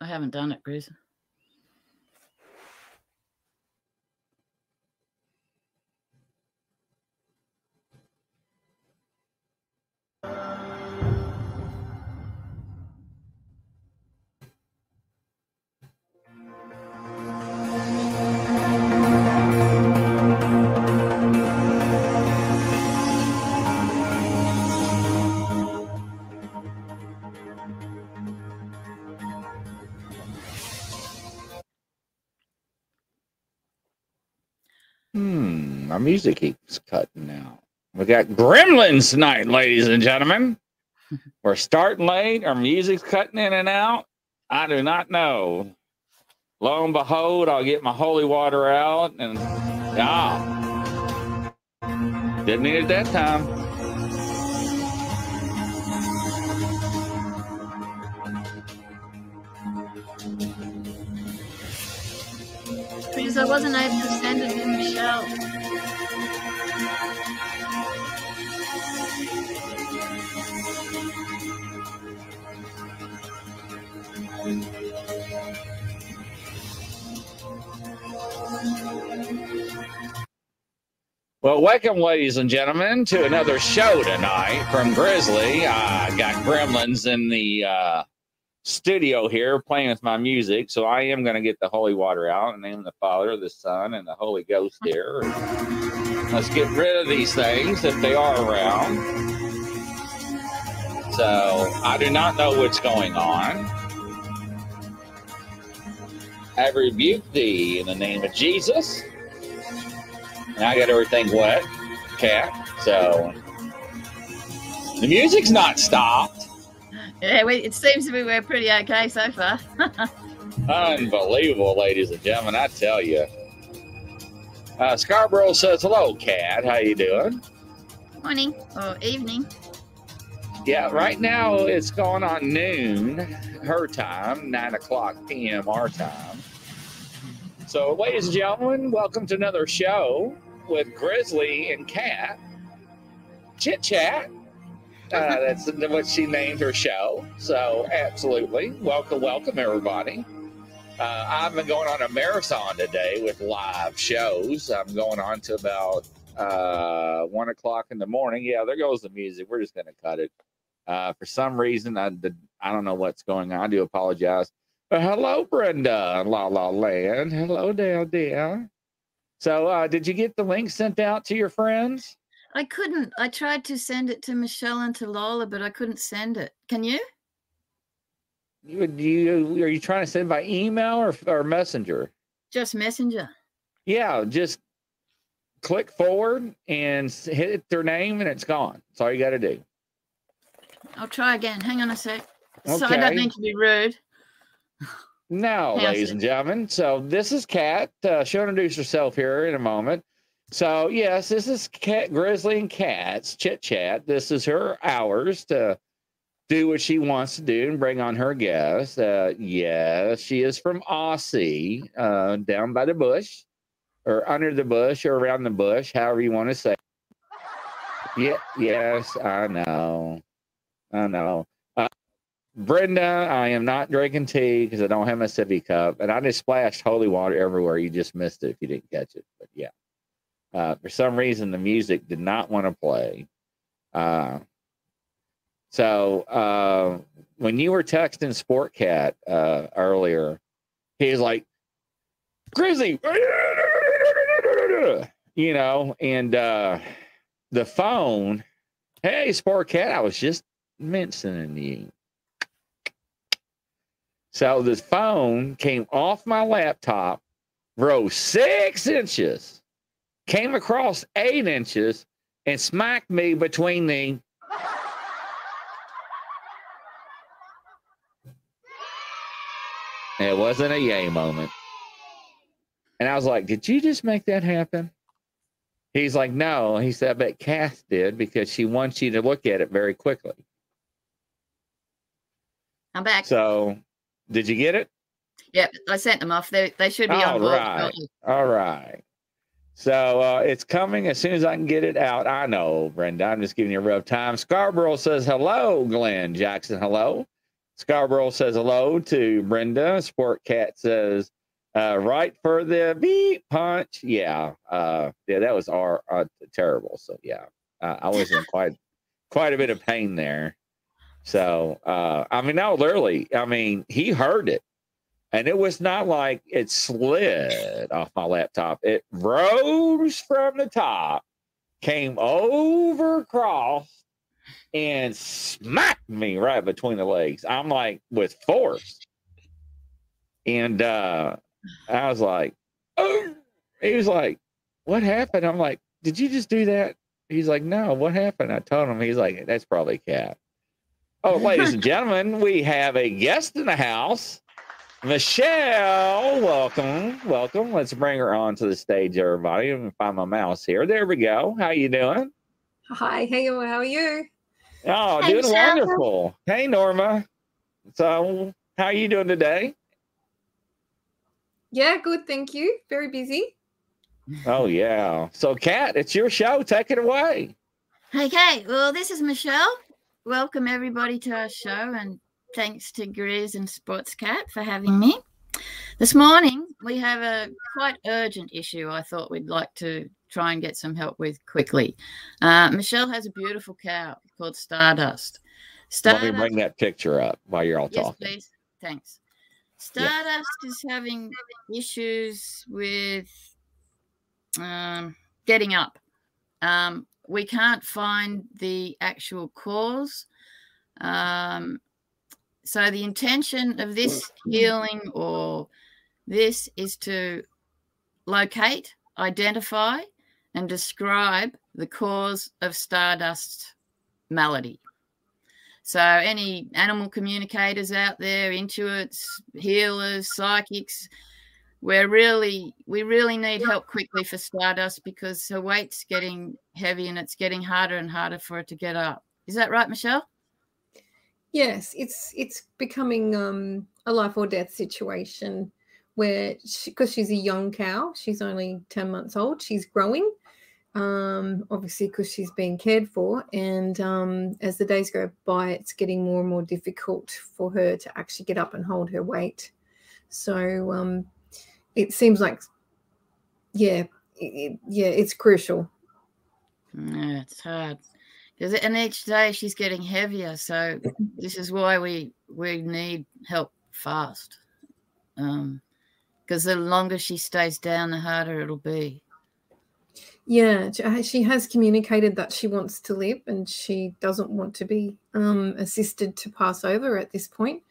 I haven't done it, Chris. Music keeps cutting out. We got Gremlins tonight, ladies and gentlemen. We're starting late. Our music's cutting in and out. I do not know. Lo and behold, I'll get my holy water out and ah, didn't need it that time. Because I wasn't able to send it to Michelle. Well, welcome, ladies and gentlemen, to another show tonight from Grizzly. I got Gremlins in the uh, studio here playing with my music, so I am going to get the holy water out and name the Father, the Son, and the Holy Ghost here. Let's get rid of these things if they are around. So I do not know what's going on. I rebuke thee in the name of Jesus. And I got everything wet, cat. So the music's not stopped. Yeah, we, it seems to be we're pretty okay so far. Unbelievable, ladies and gentlemen. I tell you. Uh, Scarborough says, "Hello, cat. How you doing?" Morning or evening. Yeah, right now it's going on noon, her time, nine o'clock p.m. our time. So, ladies and gentlemen, welcome to another show with Grizzly and Cat. Chit chat. Uh, that's what she named her show. So, absolutely. Welcome, welcome, everybody. Uh, I've been going on a marathon today with live shows. I'm going on to about uh, one o'clock in the morning. Yeah, there goes the music. We're just going to cut it. Uh, for some reason, I, did, I don't know what's going on. I do apologize. But hello, Brenda, La La Land. Hello, Dale Dale. So, uh, did you get the link sent out to your friends? I couldn't. I tried to send it to Michelle and to Lola, but I couldn't send it. Can you? You, you are you trying to send by email or, or messenger? Just messenger. Yeah, just click forward and hit their name, and it's gone. That's all you got to do. I'll try again. Hang on a sec. Okay. So I don't mean to be rude. Now, ladies and gentlemen, so this is Kat. Uh, she'll introduce herself here in a moment. So, yes, this is Cat Grizzly and Cats chit chat. This is her hours to do what she wants to do and bring on her guests. Uh, yes, she is from Aussie, uh, down by the bush, or under the bush, or around the bush, however you want to say. Yeah, yes, I know, I know. Brenda, I am not drinking tea because I don't have my sippy cup, and I just splashed holy water everywhere. You just missed it if you didn't catch it, but yeah. Uh, for some reason, the music did not want to play. Uh, so uh, when you were texting Sportcat uh, earlier, he was like, Grizzly, you know, and uh, the phone, hey, Sportcat, I was just mentioning you. So the phone came off my laptop, rose six inches, came across eight inches, and smacked me between the It wasn't a yay moment. And I was like, Did you just make that happen? He's like, No. He said, I bet Cath did because she wants you to look at it very quickly. I'm back. So, did you get it? Yep, I sent them off. They, they should be All on right. board. All right. So uh, it's coming as soon as I can get it out. I know, Brenda. I'm just giving you a rough time. Scarborough says hello, Glenn Jackson. Hello. Scarborough says hello to Brenda. Sport Cat says, uh, right for the beat punch. Yeah. Uh, yeah, that was our, uh, terrible. So yeah, uh, I was in quite, quite a bit of pain there. So, uh, I mean, now literally, I mean, he heard it and it was not like it slid off my laptop. It rose from the top, came over across, and smacked me right between the legs. I'm like with force. And uh I was like, oh he was like, What happened? I'm like, Did you just do that? He's like, No, what happened? I told him, he's like, That's probably cat. Oh, ladies and gentlemen, we have a guest in the house. Michelle, welcome, welcome. Let's bring her on to the stage, everybody. Let me find my mouse here. There we go. How you doing? Hi, hey, how are you? Oh, hey, doing Michelle. wonderful. Hey, Norma. So, how are you doing today? Yeah, good. Thank you. Very busy. Oh yeah. So, Kat, it's your show. Take it away. Okay. Well, this is Michelle. Welcome everybody to our show, and Thanks to Grizz and Sports Cat for having me. This morning, we have a quite urgent issue I thought we'd like to try and get some help with quickly. Uh, Michelle has a beautiful cow called Stardust. Stardust Let me bring that picture up while you're all yes, talking. Please. Thanks. Stardust yeah. is having issues with um, getting up. Um, we can't find the actual cause. Um, so the intention of this healing or this is to locate, identify, and describe the cause of stardust malady. So any animal communicators out there, intuits, healers, psychics, we're really we really need help quickly for Stardust because her weight's getting heavy and it's getting harder and harder for her to get up. Is that right, Michelle? Yes, it's it's becoming um, a life or death situation where because she, she's a young cow, she's only ten months old, she's growing. Um, obviously, because she's being cared for, and um, as the days go by, it's getting more and more difficult for her to actually get up and hold her weight. So um, it seems like, yeah, it, yeah, it's crucial. Yeah, it's hard because and each day she's getting heavier. So this is why we we need help fast. Um, because the longer she stays down, the harder it'll be. Yeah, she has communicated that she wants to live and she doesn't want to be um, assisted to pass over at this point.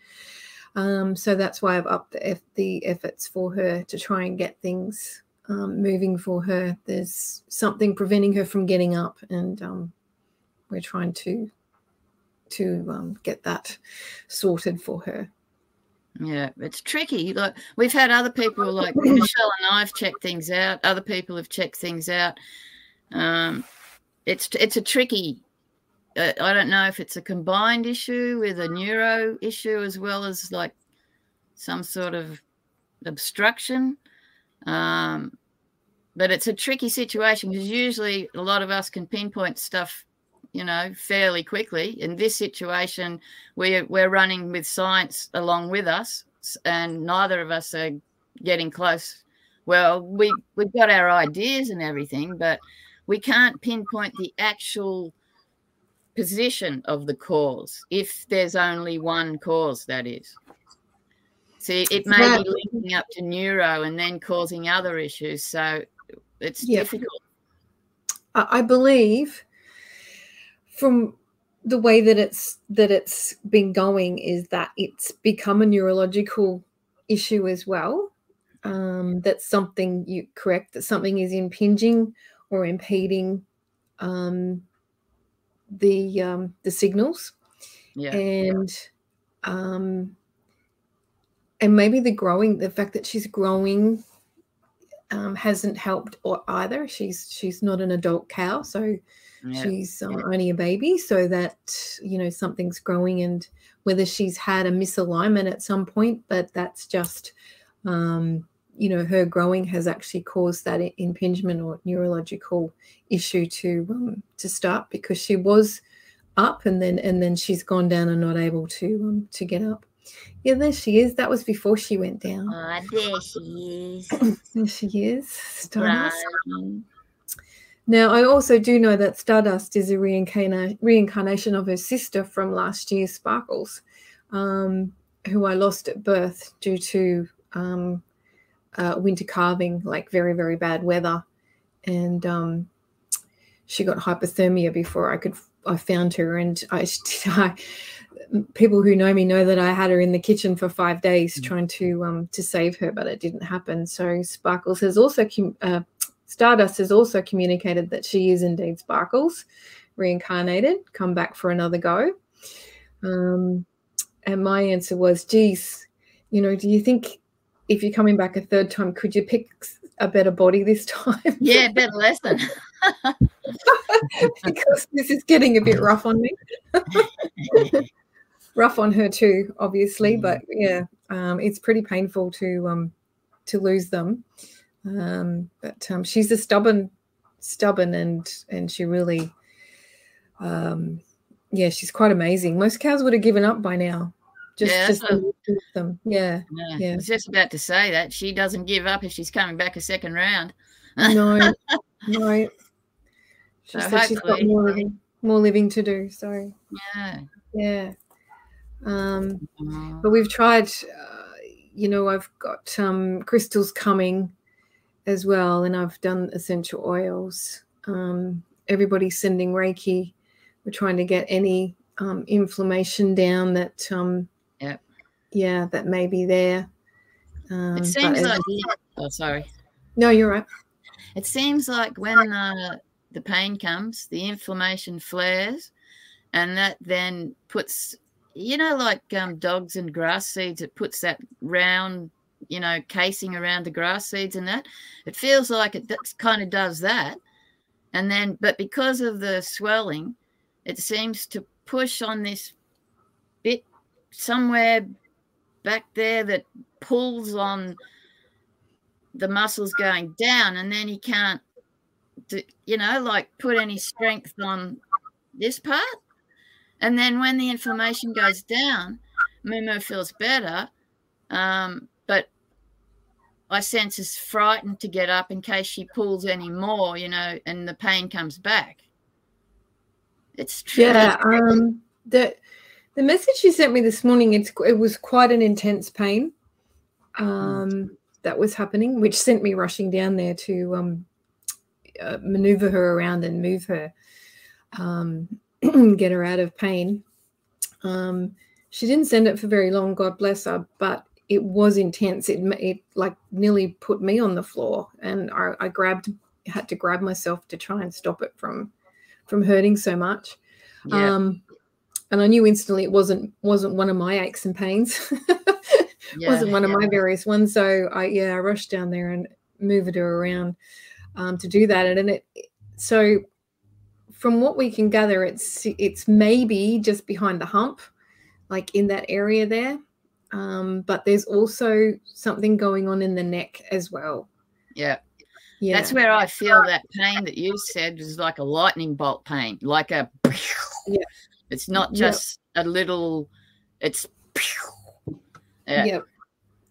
Um, so that's why I've upped the, the, efforts for her to try and get things um, moving for her. There's something preventing her from getting up, and um, we're trying to to um, get that sorted for her. Yeah, it's tricky. Like we've had other people, like Michelle and I've checked things out. Other people have checked things out. Um, it's it's a tricky. Uh, I don't know if it's a combined issue with a neuro issue as well as like some sort of obstruction. Um, but it's a tricky situation because usually a lot of us can pinpoint stuff you know, fairly quickly. In this situation, we're we're running with science along with us, and neither of us are getting close. Well, we we've got our ideas and everything, but we can't pinpoint the actual position of the cause if there's only one cause. That is. See, it may be linking up to neuro and then causing other issues. So it's difficult. I believe from the way that it's that it's been going is that it's become a neurological issue as well. Um, that something you correct that something is impinging or impeding um, the um, the signals, yeah. and um, and maybe the growing the fact that she's growing um, hasn't helped or either. She's she's not an adult cow, so yeah. She's um, only a baby, so that you know something's growing, and whether she's had a misalignment at some point, but that's just um, you know her growing has actually caused that impingement or neurological issue to um, to start because she was up and then and then she's gone down and not able to um, to get up. Yeah, there she is. That was before she went down. Oh, there she is. there she is. Stardust. Right. Now, I also do know that Stardust is a reincarnation reincarnation of her sister from last year, Sparkles, um, who I lost at birth due to um, uh, winter calving, like very, very bad weather. And um, she got hypothermia before I could I found her, and I, I, people who know me know that I had her in the kitchen for five days mm. trying to um, to save her, but it didn't happen. So Sparkles has also uh, Stardust has also communicated that she is indeed Sparkles, reincarnated, come back for another go. Um, and my answer was, geez, you know, do you think if you're coming back a third time, could you pick a better body this time? Yeah, better lesson. because this is getting a bit rough on me. rough on her too, obviously, mm. but yeah, um, it's pretty painful to um, to lose them. Um, but um, she's a stubborn, stubborn, and and she really, um, yeah, she's quite amazing. Most cows would have given up by now. Just, yeah, just them. Yeah, yeah, yeah. I was just about to say that she doesn't give up if she's coming back a second round. no, no. She so said she's got more living, more living to do. So yeah, yeah. Um, mm-hmm. but we've tried. Uh, you know, I've got um, crystals coming as well, and I've done essential oils. Um, everybody's sending Reiki. We're trying to get any um, inflammation down that, um, yeah, that may be there. Um, it seems like, oh, sorry. No, you're right. It seems like when uh, the pain comes, the inflammation flares, and that then puts, you know, like um, dogs and grass seeds, it puts that round, you know, casing around the grass seeds and that. It feels like it kind of does that. And then, but because of the swelling, it seems to push on this bit somewhere back there that pulls on the muscles going down, and then he can't to, you know, like put any strength on this part. And then when the inflammation goes down, Mumu feels better. Um, but I sense is frightened to get up in case she pulls any more, you know, and the pain comes back. It's true. Yeah. Um, the the message you sent me this morning, it's it was quite an intense pain um, that was happening, which sent me rushing down there to um, uh, maneuver her around and move her, um, get her out of pain. Um, she didn't send it for very long, God bless her, but it was intense. It, it like nearly put me on the floor, and I, I grabbed, had to grab myself to try and stop it from from hurting so much. Yeah. Um, and I knew instantly it wasn't wasn't one of my aches and pains. yeah, wasn't one of my various ones. So I yeah, I rushed down there and moved her around um, to do that. And it so from what we can gather, it's it's maybe just behind the hump, like in that area there. Um, but there's also something going on in the neck as well. Yeah. Yeah. That's where I feel that pain that you said is like a lightning bolt pain, like a. Yeah. It's not just a little. It's. Yeah. Yep.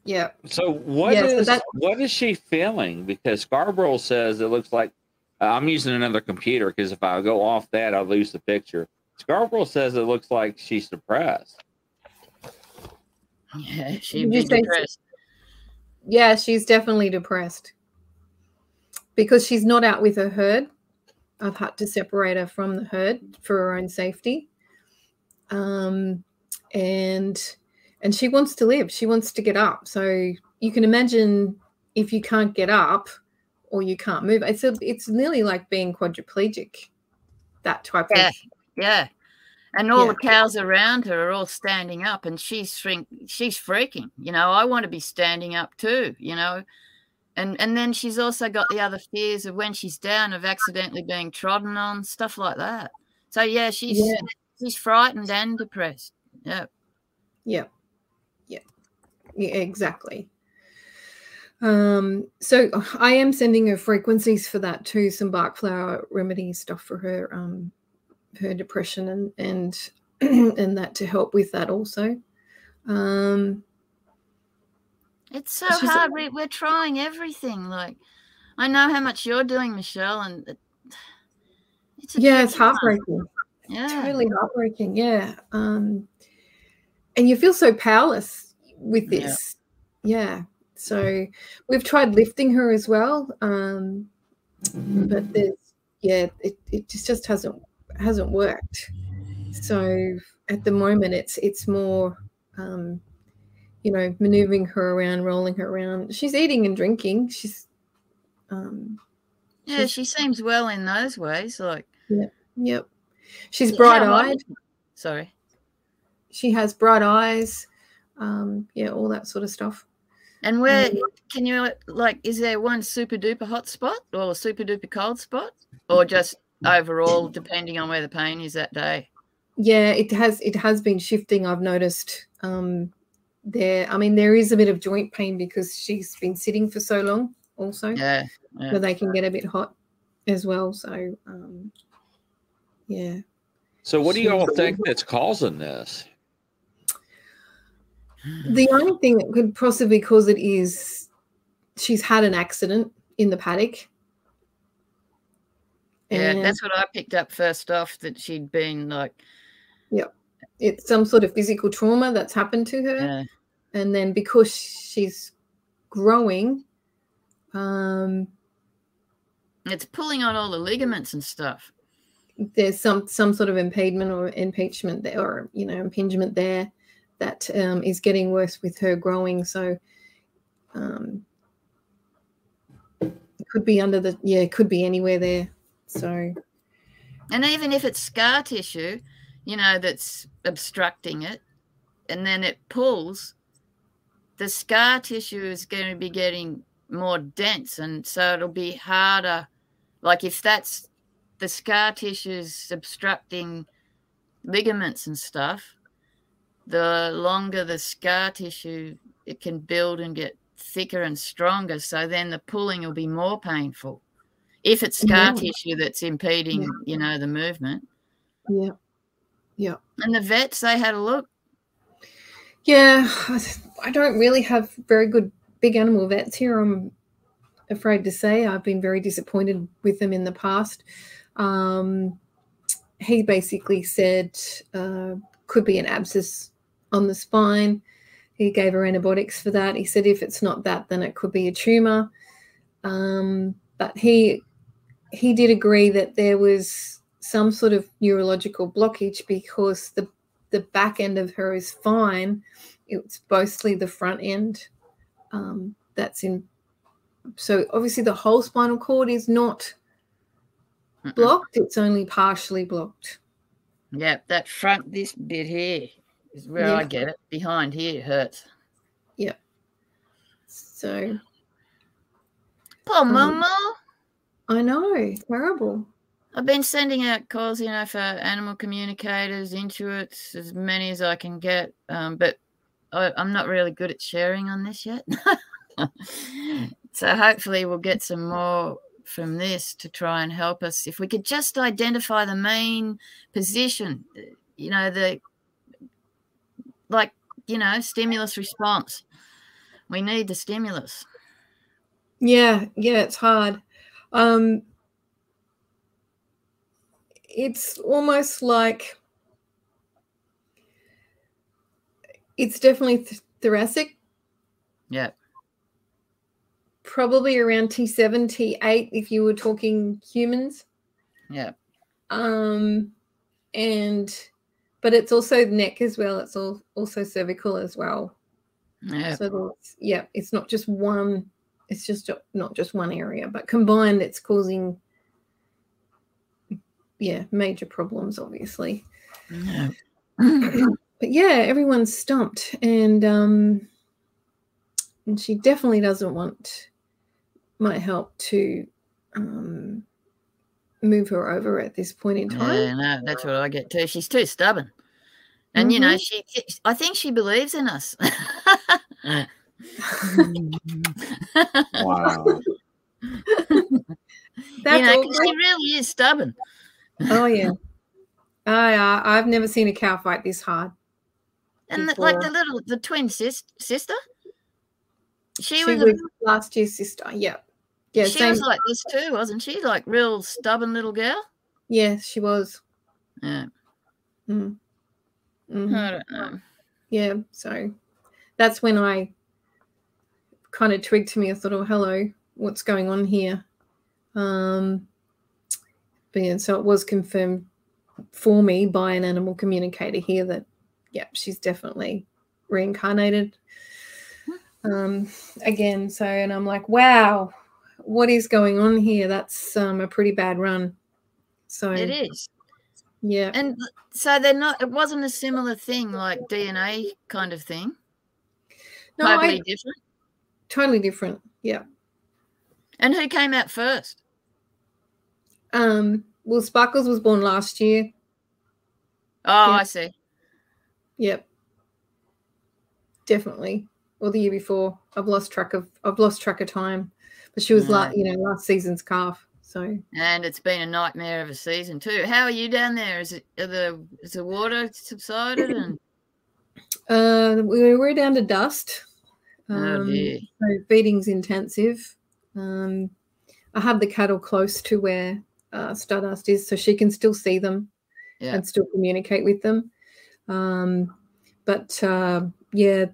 Yeah. So what yeah, is so what is she feeling? Because Scarborough says it looks like uh, I'm using another computer because if I go off that, I'll lose the picture. Scarborough says it looks like she's depressed. Yeah, she'd be depressed. Yeah, she's definitely depressed because she's not out with her herd. I've had to separate her from the herd for her own safety. Um, and and she wants to live. She wants to get up. So you can imagine if you can't get up or you can't move. It's a, it's nearly like being quadriplegic. That type yeah. of yeah. And all yeah. the cows around her are all standing up, and she's shrink. She's freaking. You know, I want to be standing up too. You know, and and then she's also got the other fears of when she's down of accidentally being trodden on, stuff like that. So yeah, she's yeah. She's frightened and depressed. Yeah. Yeah yeah, exactly. Um, so I am sending her frequencies for that too, some Bach flower remedy stuff for her um, her depression and and and that to help with that also. Um, it's so hard. we, we're trying everything. Like I know how much you're doing, Michelle, and it, it's yeah, it's heartbreaking. One. Yeah, totally heartbreaking. Yeah, um, and you feel so powerless with this. Yeah. yeah. So we've tried lifting her as well, um, but there's yeah, it, it just just hasn't hasn't worked. So at the moment, it's it's more, um, you know, maneuvering her around, rolling her around. She's eating and drinking. She's, um, yeah, she's, she seems well in those ways. Like, yeah, yep. She's bright eyed. Sorry. She has bright eyes. Um, yeah, all that sort of stuff. And where um, can you like? Is there one super duper hot spot or super duper cold spot, or just overall, depending on where the pain is that day? Yeah, it has. It has been shifting. I've noticed. Um, there, I mean, there is a bit of joint pain because she's been sitting for so long. Also, yeah, yeah. so they can get a bit hot as well. So, um, yeah. So, what do you all think that's causing this? The only thing that could possibly cause it is she's had an accident in the paddock. Yeah, that's what I picked up first off that she'd been like. Yep. It's some sort of physical trauma that's happened to her. Yeah. And then because she's growing, um, it's pulling on all the ligaments and stuff. There's some some sort of impediment or impeachment there, or you know, impingement there that um, is getting worse with her growing. So um, it could be under the yeah, it could be anywhere there. So and even if it's scar tissue, you know, that's obstructing it, and then it pulls, the scar tissue is going to be getting more dense, and so it'll be harder. Like if that's the scar tissue is obstructing ligaments and stuff, the longer the scar tissue, it can build and get thicker and stronger. So then the pulling will be more painful if it's scar yeah. tissue that's impeding, yeah. you know, the movement. Yeah. Yeah. And the vets, they had a look. Yeah. I don't really have very good big animal vets here. I'm afraid to say I've been very disappointed with them in the past. Um, he basically said uh, could be an abscess on the spine. He gave her antibiotics for that. He said if it's not that, then it could be a tumor. Um, but he he did agree that there was some sort of neurological blockage because the the back end of her is fine. It's mostly the front end um, that's in. So obviously the whole spinal cord is not blocked. It's only partially blocked. Yeah, that front this bit here is where yeah. I get it. Behind here hurts. Yeah. So. Poor um, mama. I know. Terrible. I've been sending out calls, you know, for animal communicators, intuits, as many as I can get. Um, but I, I'm not really good at sharing on this yet. so hopefully we'll get some more from this to try and help us. If we could just identify the main position, you know, the like you know stimulus response. We need the stimulus. Yeah yeah it's hard. Um it's almost like it's definitely th- thoracic. Yeah probably around t7 t8 if you were talking humans yeah um and but it's also neck as well. It's all also cervical as well. Yeah. So yeah, it's not just one. It's just not just one area, but combined, it's causing yeah major problems, obviously. Yeah. but yeah, everyone's stumped, and um, and she definitely doesn't want my help to um move her over at this point in time. Yeah, no, that's what I get too. She's too stubborn. And mm-hmm. you know, mm-hmm. she I think she believes in us. wow. you know, she really is stubborn. Oh yeah. I uh, I've never seen a cow fight this hard. And the, like the little the twin sis, sister, she, she was, was a, last year's sister. Yeah, yeah. She same. was like this too, wasn't she? Like real stubborn little girl. Yes, she was. Yeah. Mm. Mm-hmm. I don't know. Yeah, so that's when I kind of twigged to me. I thought, "Oh, hello, what's going on here?" Um, but yeah, so it was confirmed for me by an animal communicator here that, yeah, she's definitely reincarnated um, again. So, and I'm like, wow, what is going on here? That's um, a pretty bad run. So it is. Yeah. And so they're not, it wasn't a similar thing like DNA kind of thing. No, totally I, different. Totally different. Yeah. And who came out first? Um, well, Sparkles was born last year. Oh, I see. Yep. Definitely. Or the year before. I've lost track of I've lost track of time. But she was yeah. like, you know, last season's calf. So and it's been a nightmare of a season too. How are you down there? Is it the is the water subsided and uh we we're down to dust. Oh, um, oh dear. so feeding's intensive. Um I have the cattle close to where uh, Stardust is, so she can still see them yeah. and still communicate with them. Um, but uh, yeah,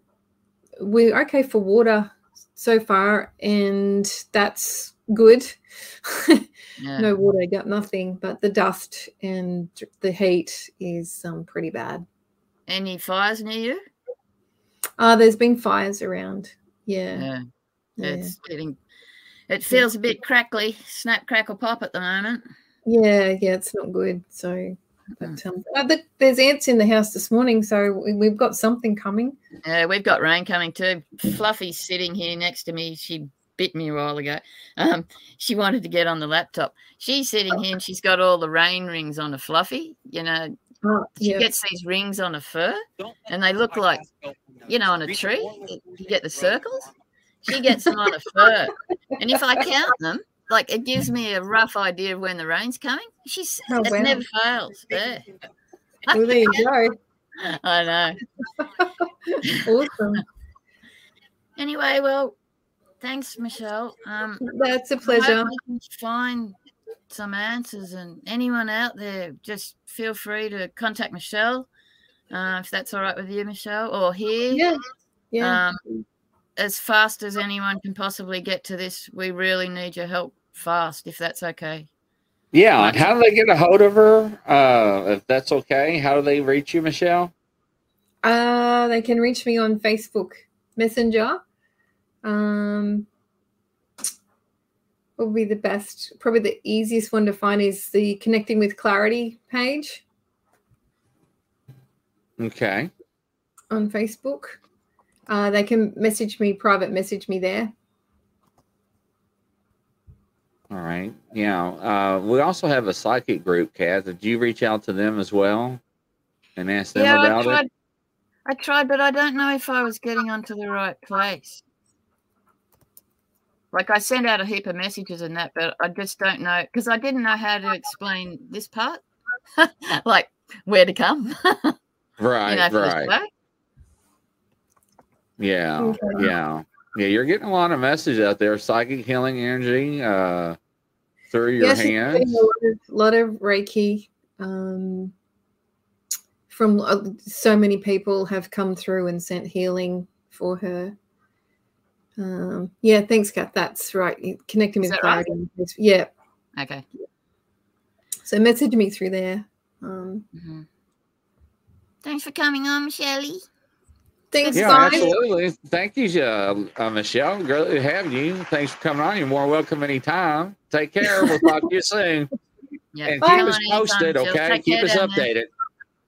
we're okay for water so far, and that's good. yeah. No water, got nothing, but the dust and the heat is um, pretty bad. Any fires near you? Uh, there's been fires around. Yeah. Yeah. yeah. It's getting it feels a bit crackly, snap, crackle, pop at the moment. Yeah, yeah, it's not good. So, but, hmm. um, uh, the, there's ants in the house this morning, so we, have got something coming. Yeah, we've got rain coming too. Fluffy's sitting here next to me. She bit me a while ago. Um, she wanted to get on the laptop. She's sitting here and she's got all the rain rings on a Fluffy. You know, oh, she gets these rings on a fur, and they look like, you know, on a tree. You get the circles. She gets them on a fur. And if I count them, like it gives me a rough idea of when the rain's coming. She's oh, it wow. never fails. Yeah. Well, there you go. I know. awesome. Anyway, well, thanks, Michelle. Um, That's a pleasure. find some answers, and anyone out there, just feel free to contact Michelle uh, if that's all right with you, Michelle, or here. Yeah. Yeah. Um, as fast as anyone can possibly get to this. We really need your help fast, if that's okay. Yeah. How do they get a hold of her? Uh, if that's okay, how do they reach you, Michelle? Uh, they can reach me on Facebook Messenger. Um, what would be the best? Probably the easiest one to find is the Connecting with Clarity page. Okay. On Facebook. Uh, they can message me, private message me there. All right. Yeah. Uh, we also have a psychic group, Kat. Did you reach out to them as well and ask them yeah, about I tried, it? I tried, but I don't know if I was getting onto the right place. Like I sent out a heap of messages and that, but I just don't know because I didn't know how to explain this part, like where to come. right. You know, right. Yeah, yeah, yeah. You're getting a lot of message out there. Psychic healing energy uh, through your yes, hands. A lot, of, lot of Reiki um, from uh, so many people have come through and sent healing for her. Um, yeah, thanks, Kat. That's right. Connecting with clarity. Right? Yeah. Okay. So message me through there. Um, mm-hmm. Thanks for coming on, Shelley. Thanks, yeah, guys. absolutely. Thank you, uh, uh, Michelle. Great to have you. Thanks for coming on. You're more welcome anytime. Take care. We'll talk to you soon. Yeah, and keep us posted, okay? Keep us updated.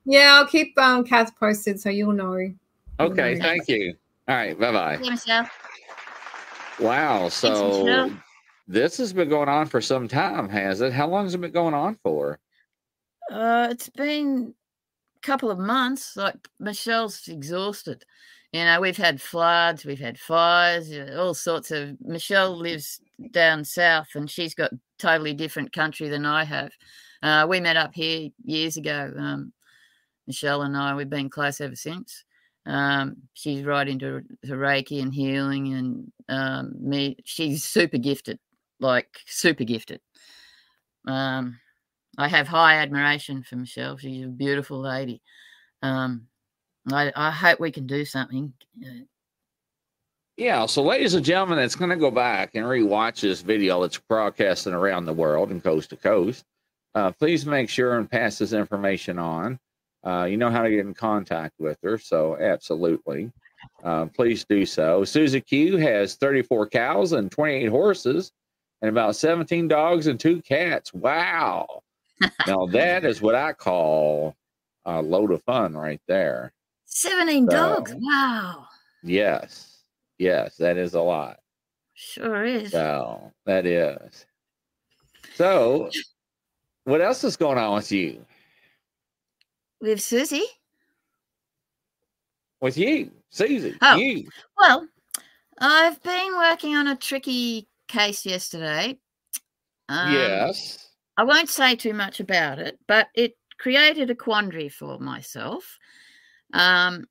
Yeah, I'll keep um, Cath posted so you'll know. You'll okay, know. thank you. All right, bye bye. Michelle. Wow, so Thanks, this has been going on for some time, has it? How long has it been going on for? Uh, it's been couple of months, like Michelle's exhausted. You know, we've had floods, we've had fires, all sorts of. Michelle lives down south, and she's got totally different country than I have. Uh, we met up here years ago. Um, Michelle and I, we've been close ever since. Um, she's right into Reiki and healing, and um, me. She's super gifted, like super gifted. Um, I have high admiration for Michelle. She's a beautiful lady. Um, I, I hope we can do something. Uh, yeah, so ladies and gentlemen, it's going to go back and rewatch this video that's broadcasting around the world and coast to coast. Uh, please make sure and pass this information on. Uh, you know how to get in contact with her, so absolutely. Uh, please do so. Susie Q has 34 cows and 28 horses and about 17 dogs and two cats. Wow. Now, that is what I call a load of fun right there. 17 so, dogs. Wow. Yes. Yes, that is a lot. Sure is. So that is. So, what else is going on with you? With Susie? With you, Susie. Oh, you. Well, I've been working on a tricky case yesterday. Um, yes. I won't say too much about it, but it created a quandary for myself. Um,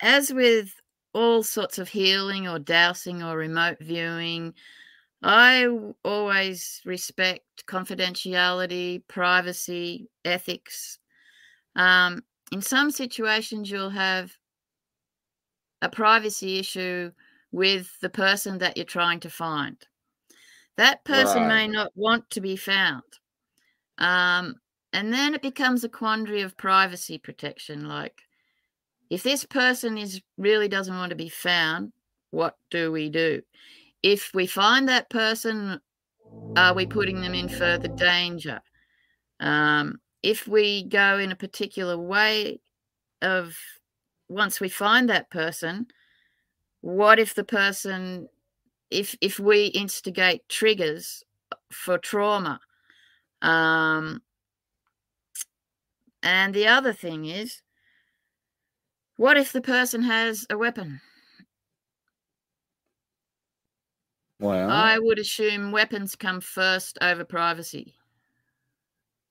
as with all sorts of healing or dowsing or remote viewing. I always respect confidentiality, privacy, ethics. Um, in some situations, you'll have a privacy issue with the person that you're trying to find. That person right. may not want to be found. Um, and then it becomes a quandary of privacy protection like, if this person is really doesn't want to be found, what do we do? If we find that person, are we putting them in further danger? Um, if we go in a particular way of once we find that person, what if the person if if we instigate triggers for trauma? Um, and the other thing is what if the person has a weapon? Well, I would assume weapons come first over privacy.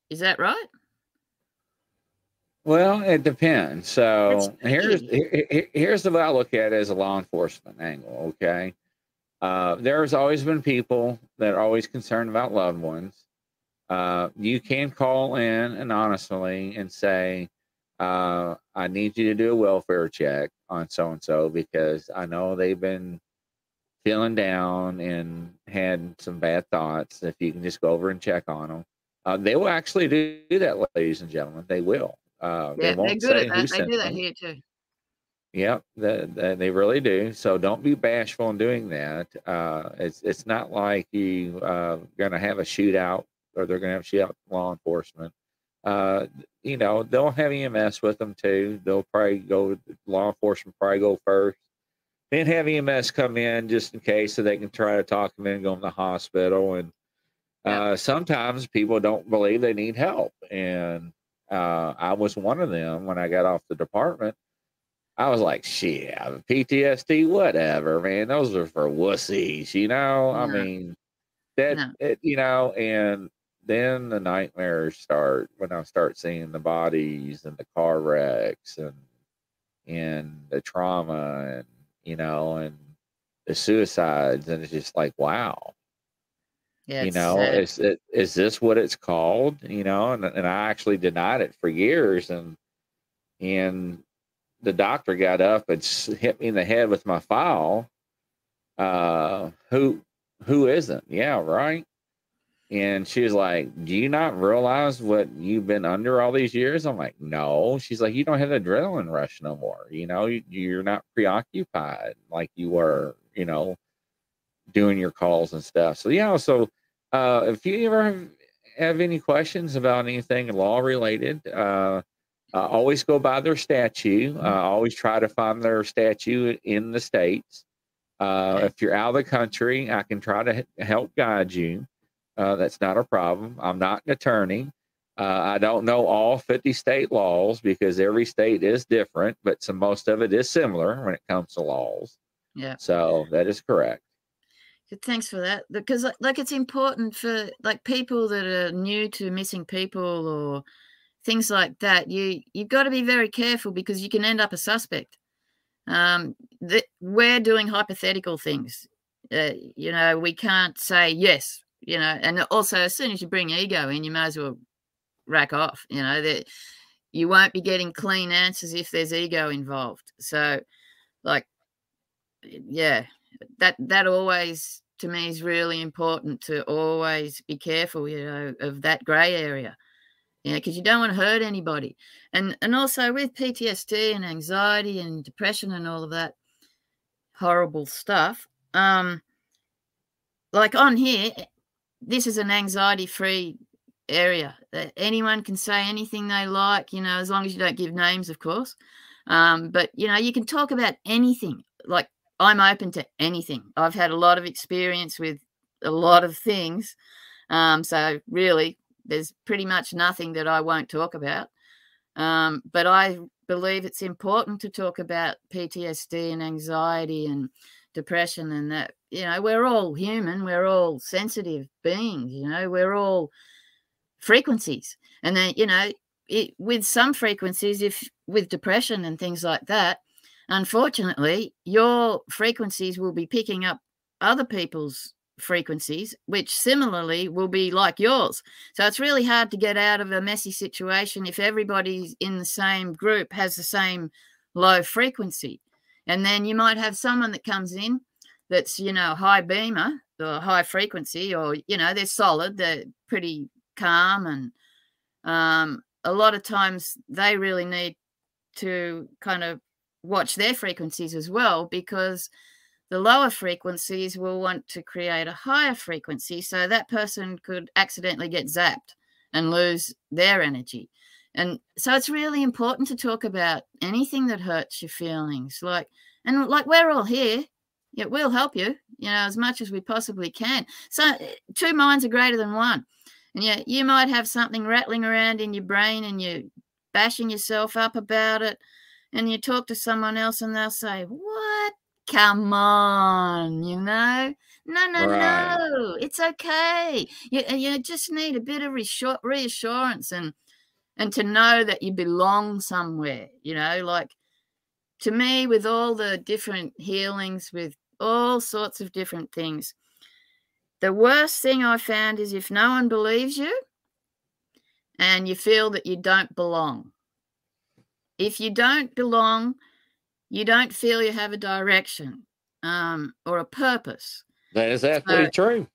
Is that right? Well, it depends. So here's here, here's the way I look at it as a law enforcement angle. Okay, uh, there's always been people that are always concerned about loved ones. Uh, you can call in and honestly and say, uh, I need you to do a welfare check on so and so because I know they've been feeling down and had some bad thoughts. If you can just go over and check on them, uh, they will actually do that, ladies and gentlemen. They will. Uh, yeah, they won't say who They do that them. here too. Yep, they, they really do. So don't be bashful in doing that. Uh, it's it's not like you uh, going to have a shootout or they're going to have shootout law enforcement. Uh, you know, they'll have EMS with them too. They'll probably go, law enforcement probably go first. Then have EMS come in just in case so they can try to talk them in and go to the hospital. And uh, sometimes people don't believe they need help. And uh, I was one of them when I got off the department. I was like, shit, PTSD, whatever, man. Those are for wussies, you know? I mean, that, it, you know, and then the nightmares start when I start seeing the bodies and the car wrecks and and the trauma and you know and the suicides and it's just like wow yeah, you know sad. is it is this what it's called you know and, and i actually denied it for years and and the doctor got up and hit me in the head with my file uh who who isn't yeah right and she was like, Do you not realize what you've been under all these years? I'm like, No. She's like, You don't have adrenaline rush no more. You know, you're not preoccupied like you were, you know, doing your calls and stuff. So, yeah. So, uh, if you ever have, have any questions about anything law related, uh, uh, always go by their statute. Uh, always try to find their statute in the states. Uh, if you're out of the country, I can try to help guide you. Uh, that's not a problem. I'm not an attorney. Uh, I don't know all 50 state laws because every state is different, but some most of it is similar when it comes to laws. Yeah. So that is correct. Thanks for that. Because like, like it's important for like people that are new to missing people or things like that. You you've got to be very careful because you can end up a suspect. Um, that we're doing hypothetical things. Uh, you know, we can't say yes. You know, and also as soon as you bring ego in, you may as well rack off. You know that you won't be getting clean answers if there's ego involved. So, like, yeah, that that always to me is really important to always be careful, you know, of that grey area. Yeah, because you don't want to hurt anybody. And and also with PTSD and anxiety and depression and all of that horrible stuff, um, like on here, this is an anxiety free area. That anyone can say anything they like, you know, as long as you don't give names, of course. Um, but you know, you can talk about anything. Like I'm open to anything. I've had a lot of experience with a lot of things. Um, so really, there's pretty much nothing that I won't talk about. Um, but I believe it's important to talk about PTSD and anxiety and depression and that, you know, we're all human, we're all sensitive beings, you know, we're all frequencies. And then, you know, it, with some frequencies, if with depression and things like that, unfortunately, your frequencies will be picking up other people's frequencies, which similarly will be like yours. So it's really hard to get out of a messy situation if everybody's in the same group has the same low frequency. And then you might have someone that comes in that's, you know, high beamer or high frequency, or, you know, they're solid, they're pretty calm. And um, a lot of times they really need to kind of watch their frequencies as well because the lower frequencies will want to create a higher frequency so that person could accidentally get zapped and lose their energy. And so it's really important to talk about anything that hurts your feelings. Like and like we're all here it will help you you know as much as we possibly can. So eh, two minds are greater than one. And yeah you might have something rattling around in your brain and you're bashing yourself up about it and you talk to someone else and they'll say, What? Come on, you know? No, no, right. no. It's okay. You, uh, you just need a bit of reassurance and and to know that you belong somewhere, you know, like to me, with all the different healings, with all sorts of different things, the worst thing I found is if no one believes you and you feel that you don't belong. If you don't belong, you don't feel you have a direction um, or a purpose. That is absolutely so, true.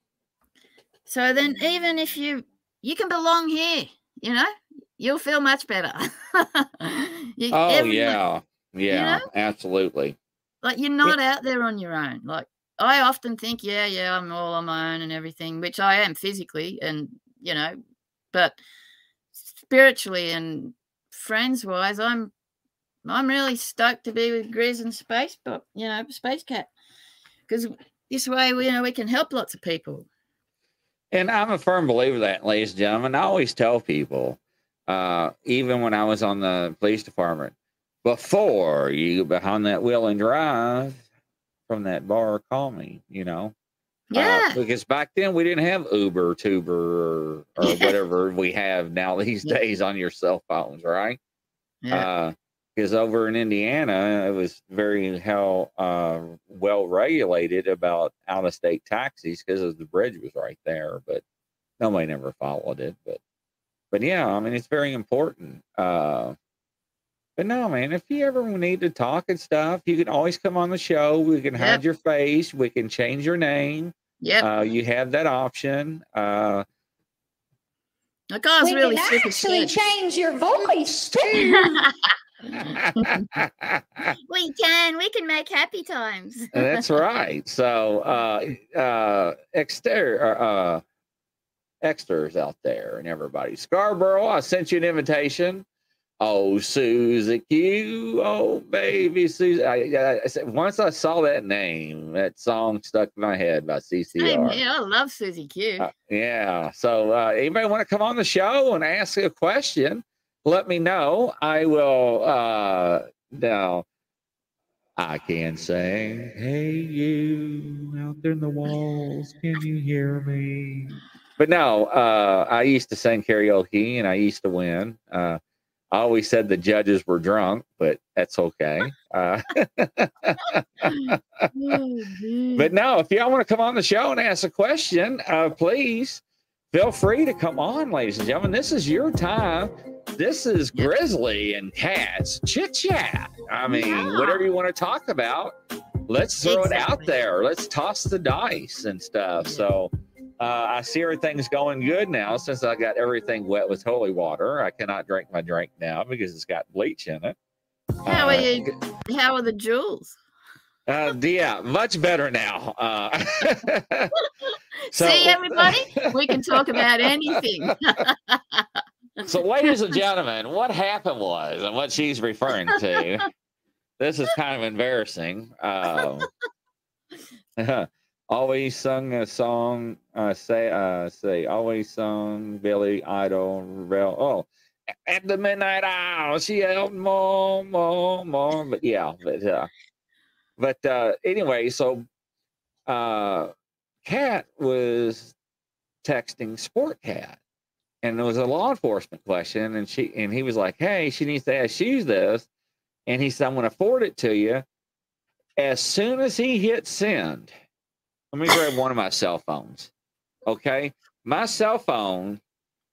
So then, even if you you can belong here, you know, you'll feel much better. you, oh yeah, yeah, you know? absolutely. Like you're not out there on your own. Like I often think, yeah, yeah, I'm all on my own and everything, which I am physically, and you know, but spiritually and friends wise, I'm I'm really stoked to be with Grizz and Space, but you know, Space Cat, because this way, we, you know, we can help lots of people. And I'm a firm believer that, ladies and gentlemen. I always tell people, uh, even when I was on the police department, before you get behind that wheel and drive from that bar, call me. You know, uh, yeah, uh, because back then we didn't have Uber, Tuber, or, or whatever we have now these yeah. days on your cell phones, right? Yeah. Uh, because over in Indiana, it was very how uh, well regulated about out of state taxis because the bridge was right there, but nobody never followed it. But but yeah, I mean it's very important. Uh, but no, man, if you ever need to talk and stuff, you can always come on the show. We can yep. hide your face. We can change your name. Yeah, uh, you have that option. Uh, the guy's we really can actually change your voice too. we can. We can make happy times. That's right. So, uh, uh, exterior, uh, extras out there and everybody. Scarborough, I sent you an invitation. Oh, Susie Q. Oh, baby Susie. I, I, said, once I saw that name, that song stuck in my head by CCR. Hey, I love Susie Q. Uh, yeah. So, uh, anybody want to come on the show and ask a question? Let me know. I will uh now I can say, Hey, you out there in the walls, can you hear me? But no, uh, I used to sing karaoke and I used to win. Uh, I always said the judges were drunk, but that's okay. Uh, oh, but no, if y'all want to come on the show and ask a question, uh, please feel free to come on, ladies and gentlemen. This is your time. This is Grizzly and Cats chit chat. I mean, yeah. whatever you want to talk about, let's throw exactly. it out there. Let's toss the dice and stuff. Yeah. So, uh, I see everything's going good now since I got everything wet with holy water. I cannot drink my drink now because it's got bleach in it. How uh, are you? How are the jewels? Uh, yeah, much better now. Uh, so, See, everybody, we can talk about anything. so, ladies and gentlemen, what happened was, and what she's referring to, this is kind of embarrassing. Um, always sung a song. Uh, say, uh, say, always sung Billy Idol. Rebel. Oh, at the midnight hour, she yelled more, more, more. But yeah, but uh, but uh, anyway, so uh, Cat was texting Sport Cat, and it was a law enforcement question, and she and he was like, "Hey, she needs to ask you this," and he said, "I'm going to forward it to you." As soon as he hit send, let me grab one of my cell phones. Okay. My cell phone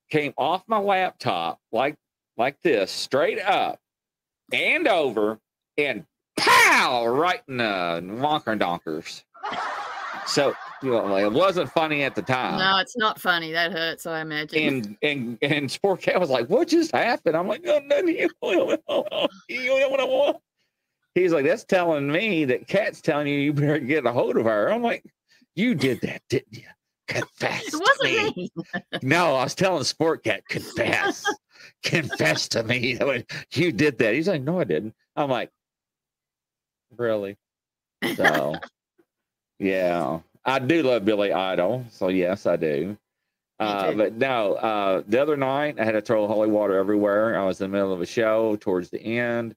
came off my laptop like like this, straight up and over, and pow, right in the wonker donkers. So you know, it wasn't funny at the time. No, it's not funny. That hurts, I imagine. And and and Sport Cat was like, "What just happened?" I'm like, "No, no, He's like, "That's telling me that Cat's telling you you better get a hold of her." I'm like, you did that, didn't you? Confess. It wasn't me. me. no, I was telling Sport Cat, confess. confess to me that you did that. He's like, no, I didn't. I'm like, really? So, yeah, I do love Billy Idol. So, yes, I do. Uh, but no, uh, the other night I had to throw holy water everywhere. I was in the middle of a show towards the end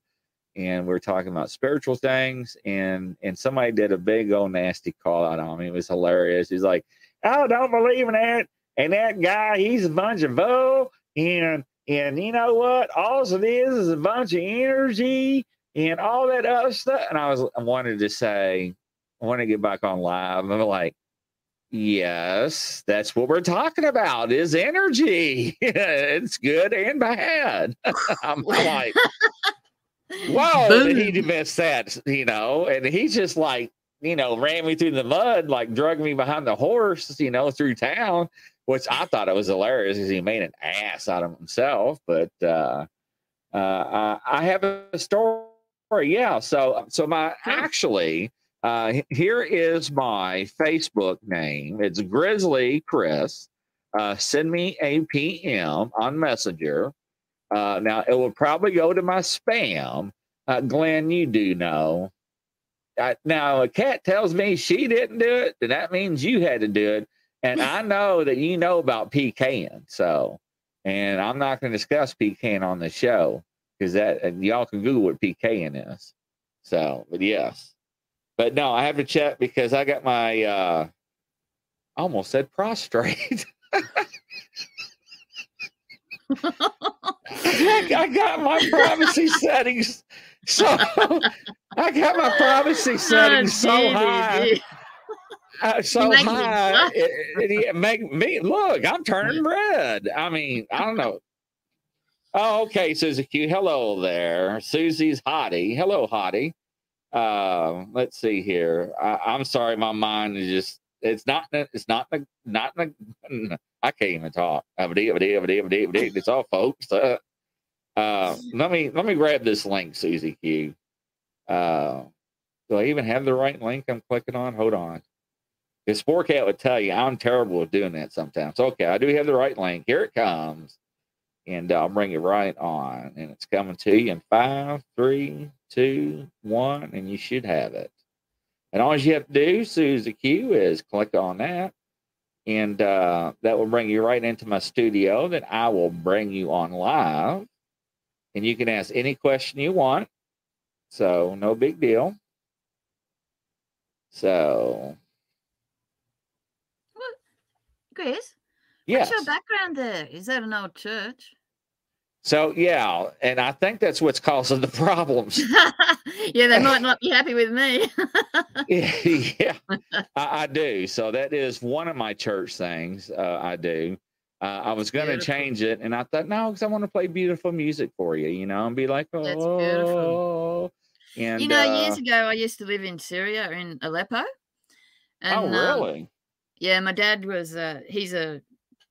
and we are talking about spiritual things and and somebody did a big old nasty call out on me. It was hilarious. He's like, "Oh, don't believe in that." And that guy, he's a bunch of bull. And and you know what? All it is is a bunch of energy and all that other stuff. And I was I wanted to say, I want to get back on live. I'm like, yes, that's what we're talking about is energy. it's good and bad. I'm like Whoa, Boom. did he miss that? You know, and he just like, you know, ran me through the mud, like drug me behind the horse, you know, through town, which I thought it was hilarious because he made an ass out of himself. But uh, uh, I have a story. Yeah. So, so my actually, uh, here is my Facebook name. It's Grizzly Chris. Uh, send me a PM on Messenger uh, now, it will probably go to my spam. Uh, Glenn, you do know. Uh, now, a cat tells me she didn't do it, then that means you had to do it. And I know that you know about PKing. So, and I'm not going to discuss PKing on the show because that, and y'all can Google what PKing is. So, but yes. But no, I have to check because I got my, uh, I almost said prostrate. I got my privacy settings so I got my privacy settings so high. Uh, so high, it, it, it, make me look. I'm turning red. I mean, I don't know. Oh, okay, Susie Q. Hello there, Susie's hottie. Hello, hottie. Uh, let's see here. I, am sorry, my mind is just. It's not. It's not. Not. I can't even talk. It's all folks. Uh, uh, let me let me grab this link, Susie Q. Uh, do I even have the right link I'm clicking on? Hold on. This Because Sportcat would tell you I'm terrible at doing that sometimes. Okay, I do have the right link. Here it comes. And I'll bring it right on. And it's coming to you in five, three, two, one, and you should have it. And all you have to do, Susie Q, is click on that and uh, that will bring you right into my studio that I will bring you on live. And you can ask any question you want. So, no big deal. So. What? Chris? Yes. What's your background there? Is that an old church? So yeah, and I think that's what's causing the problems. yeah, they might not be happy with me. yeah, I, I, do. So that is one of my church things. Uh, I do. Uh, I was going to change it, and I thought no, because I want to play beautiful music for you, you know, and be like, oh, that's beautiful. Oh. And you know, uh, years ago, I used to live in Syria, in Aleppo. And, oh, really? Um, yeah, my dad was. Uh, he's a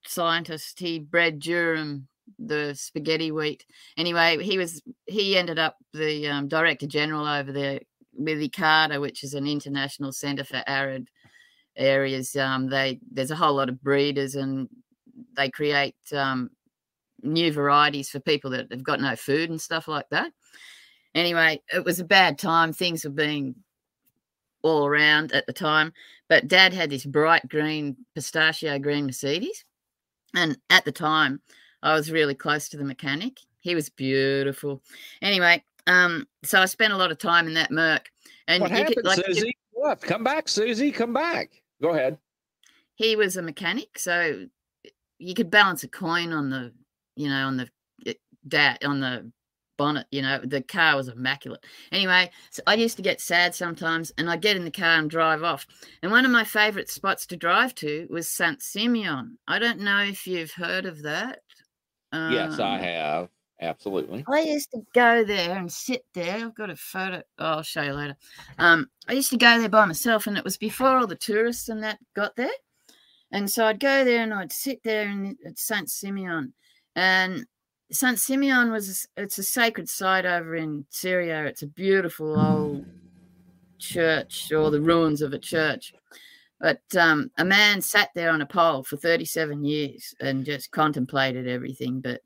scientist. He bred durum the spaghetti wheat. Anyway, he was he ended up the um, director general over there with ICARDA, which is an international centre for arid areas. Um, they there's a whole lot of breeders and they create um, new varieties for people that have got no food and stuff like that. Anyway, it was a bad time. Things were being all around at the time, but Dad had this bright green pistachio green Mercedes, and at the time I was really close to the mechanic. He was beautiful. Anyway, um, so I spent a lot of time in that Merc. And what happened, could, like, Susie? What? Come back, Susie. Come back. Go ahead. He was a mechanic, so you could balance a coin on the, you know, on the dat on the bonnet. You know, the car was immaculate. Anyway, so I used to get sad sometimes, and I'd get in the car and drive off. And one of my favourite spots to drive to was Saint Simeon. I don't know if you've heard of that. Um, yes, I um, have. Absolutely. I used to go there and sit there. I've got a photo. Oh, I'll show you later. Um, I used to go there by myself, and it was before all the tourists and that got there. And so I'd go there and I'd sit there in, at Saint Simeon. And Saint Simeon was it's a sacred site over in Syria. It's a beautiful old church or the ruins of a church. But um, a man sat there on a pole for 37 years and just contemplated everything. But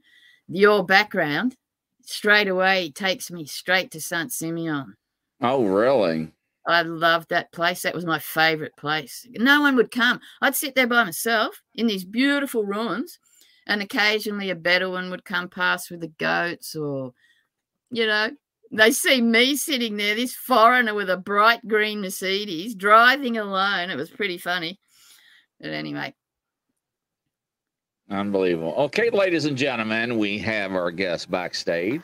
your background straight away takes me straight to Saint Simeon. Oh, really? I loved that place. That was my favorite place. No one would come. I'd sit there by myself in these beautiful ruins, and occasionally a Bedouin would come past with the goats or, you know, they see me sitting there, this foreigner with a bright green Mercedes, driving alone. It was pretty funny. But anyway. Unbelievable. Okay, ladies and gentlemen, we have our guest backstage.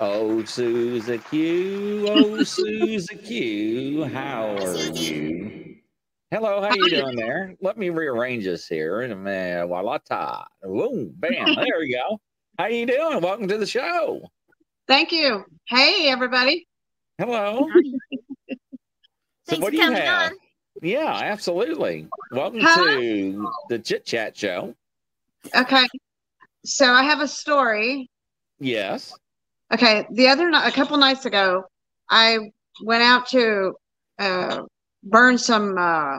Oh, Susie Q. Oh, Susie Q. How are you? Hello, how you doing there? Let me rearrange this here in a minute. Walata. Boom, bam. There we go. How you doing? Welcome to the show. Thank you. Hey, everybody. Hello. so, what do you have? On. Yeah, absolutely. Welcome Hi. to the Chit Chat Show. Okay. So, I have a story. Yes. Okay. The other night, a couple nights ago, I went out to uh, burn some uh,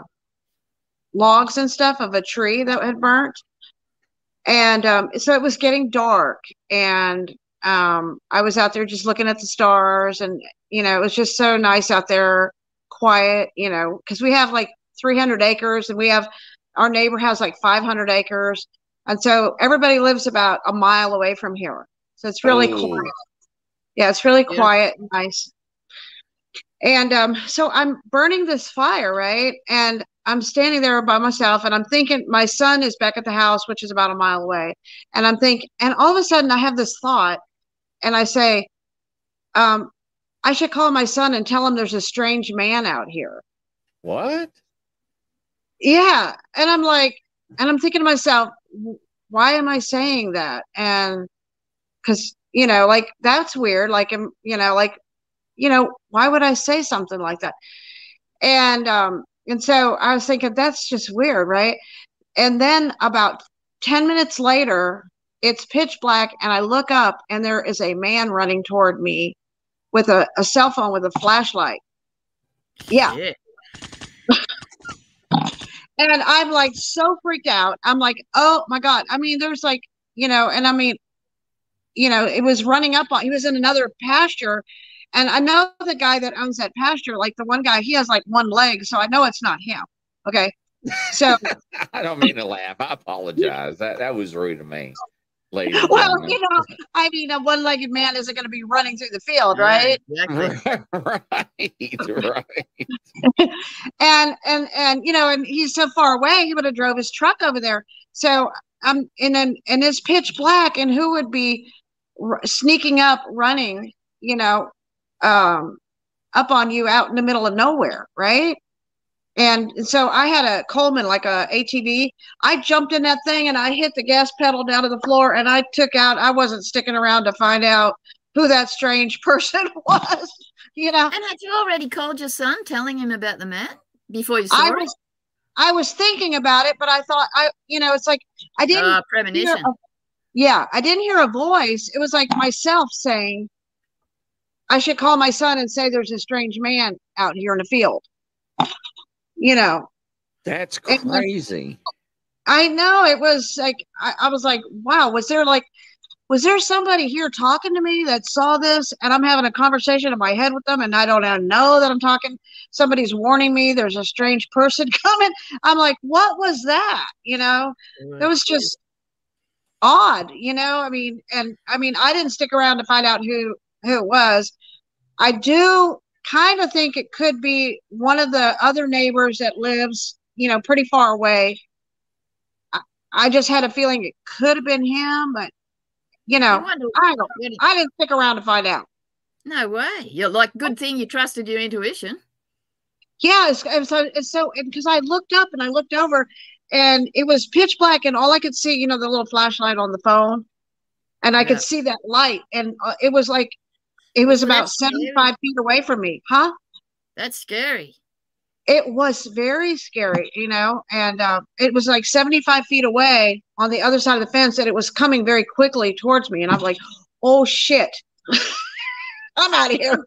logs and stuff of a tree that had burnt. And um, so it was getting dark, and um, I was out there just looking at the stars, and you know, it was just so nice out there, quiet. You know, because we have like 300 acres, and we have our neighbor has like 500 acres, and so everybody lives about a mile away from here. So it's really oh. quiet. Yeah, it's really quiet yeah. and nice. And um, so I'm burning this fire, right? And I'm standing there by myself and I'm thinking my son is back at the house, which is about a mile away. And I'm thinking, and all of a sudden I have this thought and I say, um, I should call my son and tell him there's a strange man out here. What? Yeah. And I'm like, and I'm thinking to myself, why am I saying that? And because, you know, like that's weird. Like, you know, like, you know, why would I say something like that? And, um, and so I was thinking, that's just weird, right? And then about 10 minutes later, it's pitch black and I look up and there is a man running toward me with a, a cell phone with a flashlight. Yeah. yeah. and I'm like so freaked out. I'm like, oh my God. I mean, there's like, you know, and I mean, you know, it was running up on he was in another pasture. And I know the guy that owns that pasture, like the one guy, he has like one leg, so I know it's not him. Okay. So I don't mean to laugh. I apologize. That that was rude of me. ladies. Well, gentlemen. you know, I mean, a one-legged man isn't going to be running through the field, right? Exactly. right, right. and and and you know, and he's so far away, he would have drove his truck over there. So um, I'm and then and it's pitch black, and who would be r- sneaking up, running, you know, um, up on you out in the middle of nowhere, right? And so I had a Coleman, like a ATV. I jumped in that thing and I hit the gas pedal down to the floor, and I took out. I wasn't sticking around to find out who that strange person was. You know, And had you already called your son, telling him about the man before you saw I it? was I was thinking about it, but I thought I you know, it's like I didn't Uh, premonition. a- yeah, I didn't hear a voice. It was like myself saying I should call my son and say there's a strange man out here in the field. You know, That's crazy. I know it was like I, I was like, wow, was there like was there somebody here talking to me that saw this and I'm having a conversation in my head with them and I don't know that I'm talking somebody's warning me there's a strange person coming. I'm like, what was that? You know? It was just odd, you know? I mean, and I mean, I didn't stick around to find out who who it was. I do kind of think it could be one of the other neighbors that lives, you know, pretty far away. I, I just had a feeling it could have been him, but you know, I don't. I didn't stick around to find out. no way. You're like, good thing you trusted your intuition. Yeah, it's, it's so it's so because I looked up and I looked over, and it was pitch black, and all I could see, you know, the little flashlight on the phone, and I Yeah. could see that light, and uh, it was like, it was about That's scary. seventy-five feet away from me, huh? That's scary. It was very scary, you know, and uh, it was like seventy-five feet away on the other side of the fence, and it was coming very quickly towards me, and I'm like, oh shit, I'm out of here.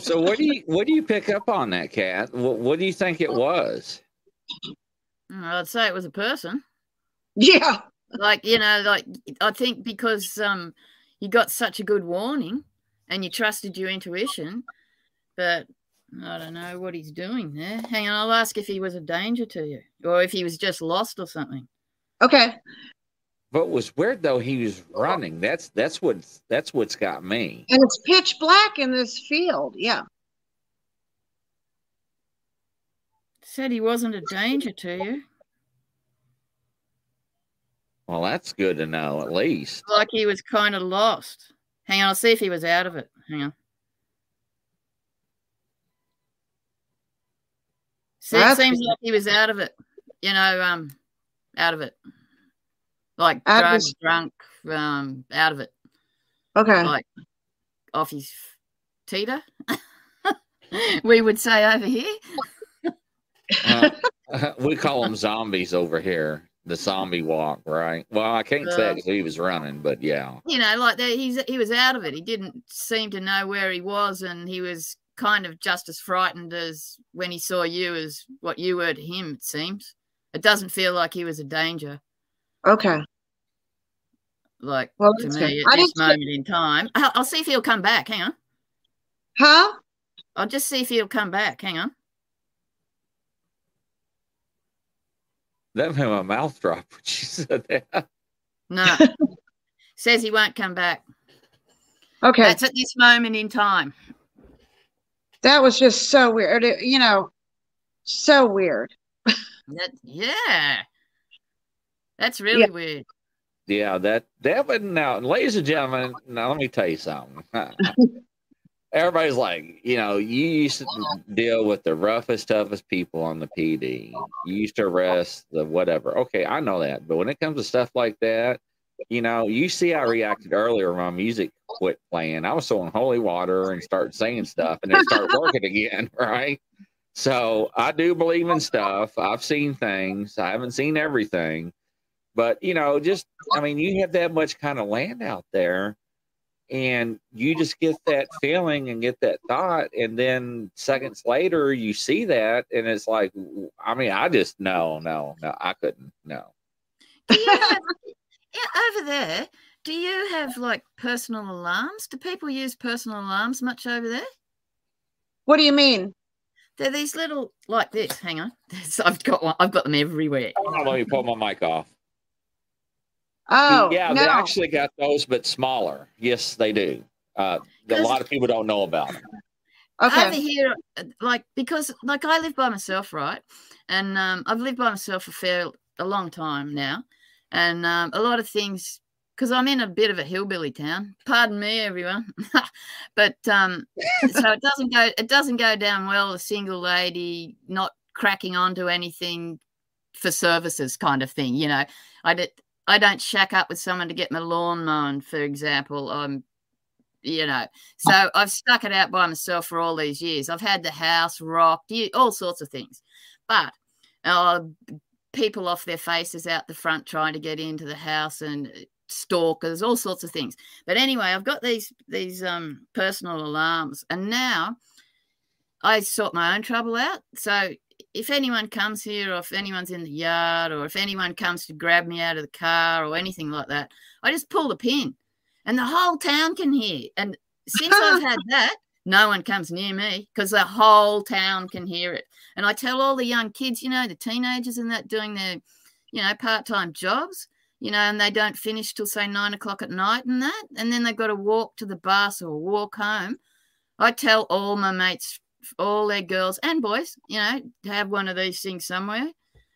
So what do you what do you pick up on that cat? What, what do you think it was? I'd say it was a person. Yeah, Like, you know, like I think because um you got such a good warning and you trusted your intuition, but I don't know what he's doing there. Hang on, I'll ask if he was a danger to you or if he was just lost or something. okay. But was weird though he was running. That's that's what that's what's got me. And it's pitch black in this field. Yeah. Said he wasn't a danger to you. Well, that's good to know at least. Like he was kind of lost. Hang on, I'll see if he was out of it. Hang on. See, it That's seems like he was out of it. You know, um, out of it. Like Out of drugs, drunk, um, out of it. Okay. Like off his teeter. we would say over here. Uh, we call them zombies over here. The zombie walk, right? Well, I can't say Uh, because he was running, but yeah. You know, like that. He's he was out of it. He didn't seem to know where he was, and he was kind of just as frightened as when he saw you as what you were to him. It seems. It doesn't feel like he was a danger. Okay. Like Well, to me good. at I this didn't moment in time. I'll, I'll see if he'll come back. Hang on. Huh? I'll just see if he'll come back. Hang on. That made my mouth drop when she said that. No. Says he won't come back. Okay. That's at this moment in time. that was just so weird. It- you know, so weird. That, yeah. That's really weird. Yeah, that that would now, ladies and gentlemen. Now let me tell you something. Everybody's like, you know, you used to deal with the roughest, toughest people on the PD. You used to arrest the whatever. Okay, I know that, but when it comes to stuff like that, you know, you see I reacted earlier when my music quit playing. I was throwing holy water and started saying stuff, and it start working again, right? So I do believe in stuff. I've seen things. I haven't seen everything, but you know, just I mean, you have that much kind of land out there, and you just get that feeling and get that thought, and then seconds later you see that, and it's like, I mean, I just no, no, no, I couldn't, no. Do you have, yeah, over there, do you have like personal alarms? Do people use personal alarms much over there? What do you mean? They're these little like this. Hang on. I've got one. I've got them everywhere. Oh, let me pull my mic off. Oh, yeah, no. they actually got those, but smaller. Yes, they do. Uh, a 'Cause- lot of people don't know about them. okay. over here, uh, like because like I live by myself, right? And um, I've lived by myself for fair a long time now, and um, a lot of things because I'm in a bit of a hillbilly town. Pardon me, everyone, but um, so it doesn't go it doesn't go down well. A single lady not cracking onto anything for services, kind of thing. You know, I did. I don't shack up with someone to get my lawn mown, for example. I'm you know so i've stuck it out by myself for all these years. I've had the house rocked all sorts of things. But uh, people off their faces out the front trying to get into the house and stalkers all sorts of things. But anyway i've got these these um personal alarms. And now i sort my own trouble out. So if anyone comes here or if anyone's in the yard or if anyone comes to grab me out of the car or anything like that i just pull the pin and the whole town can hear. And since I've had that, no one comes near me because the whole town can hear it. And I tell all the young kids, you know, the teenagers and that doing their, you know, part time jobs, you know, and they don't finish till say nine o'clock at night and that. And then they've got to walk to the bus or walk home. I tell all my mates, all their girls and boys, you know, have one of these things somewhere.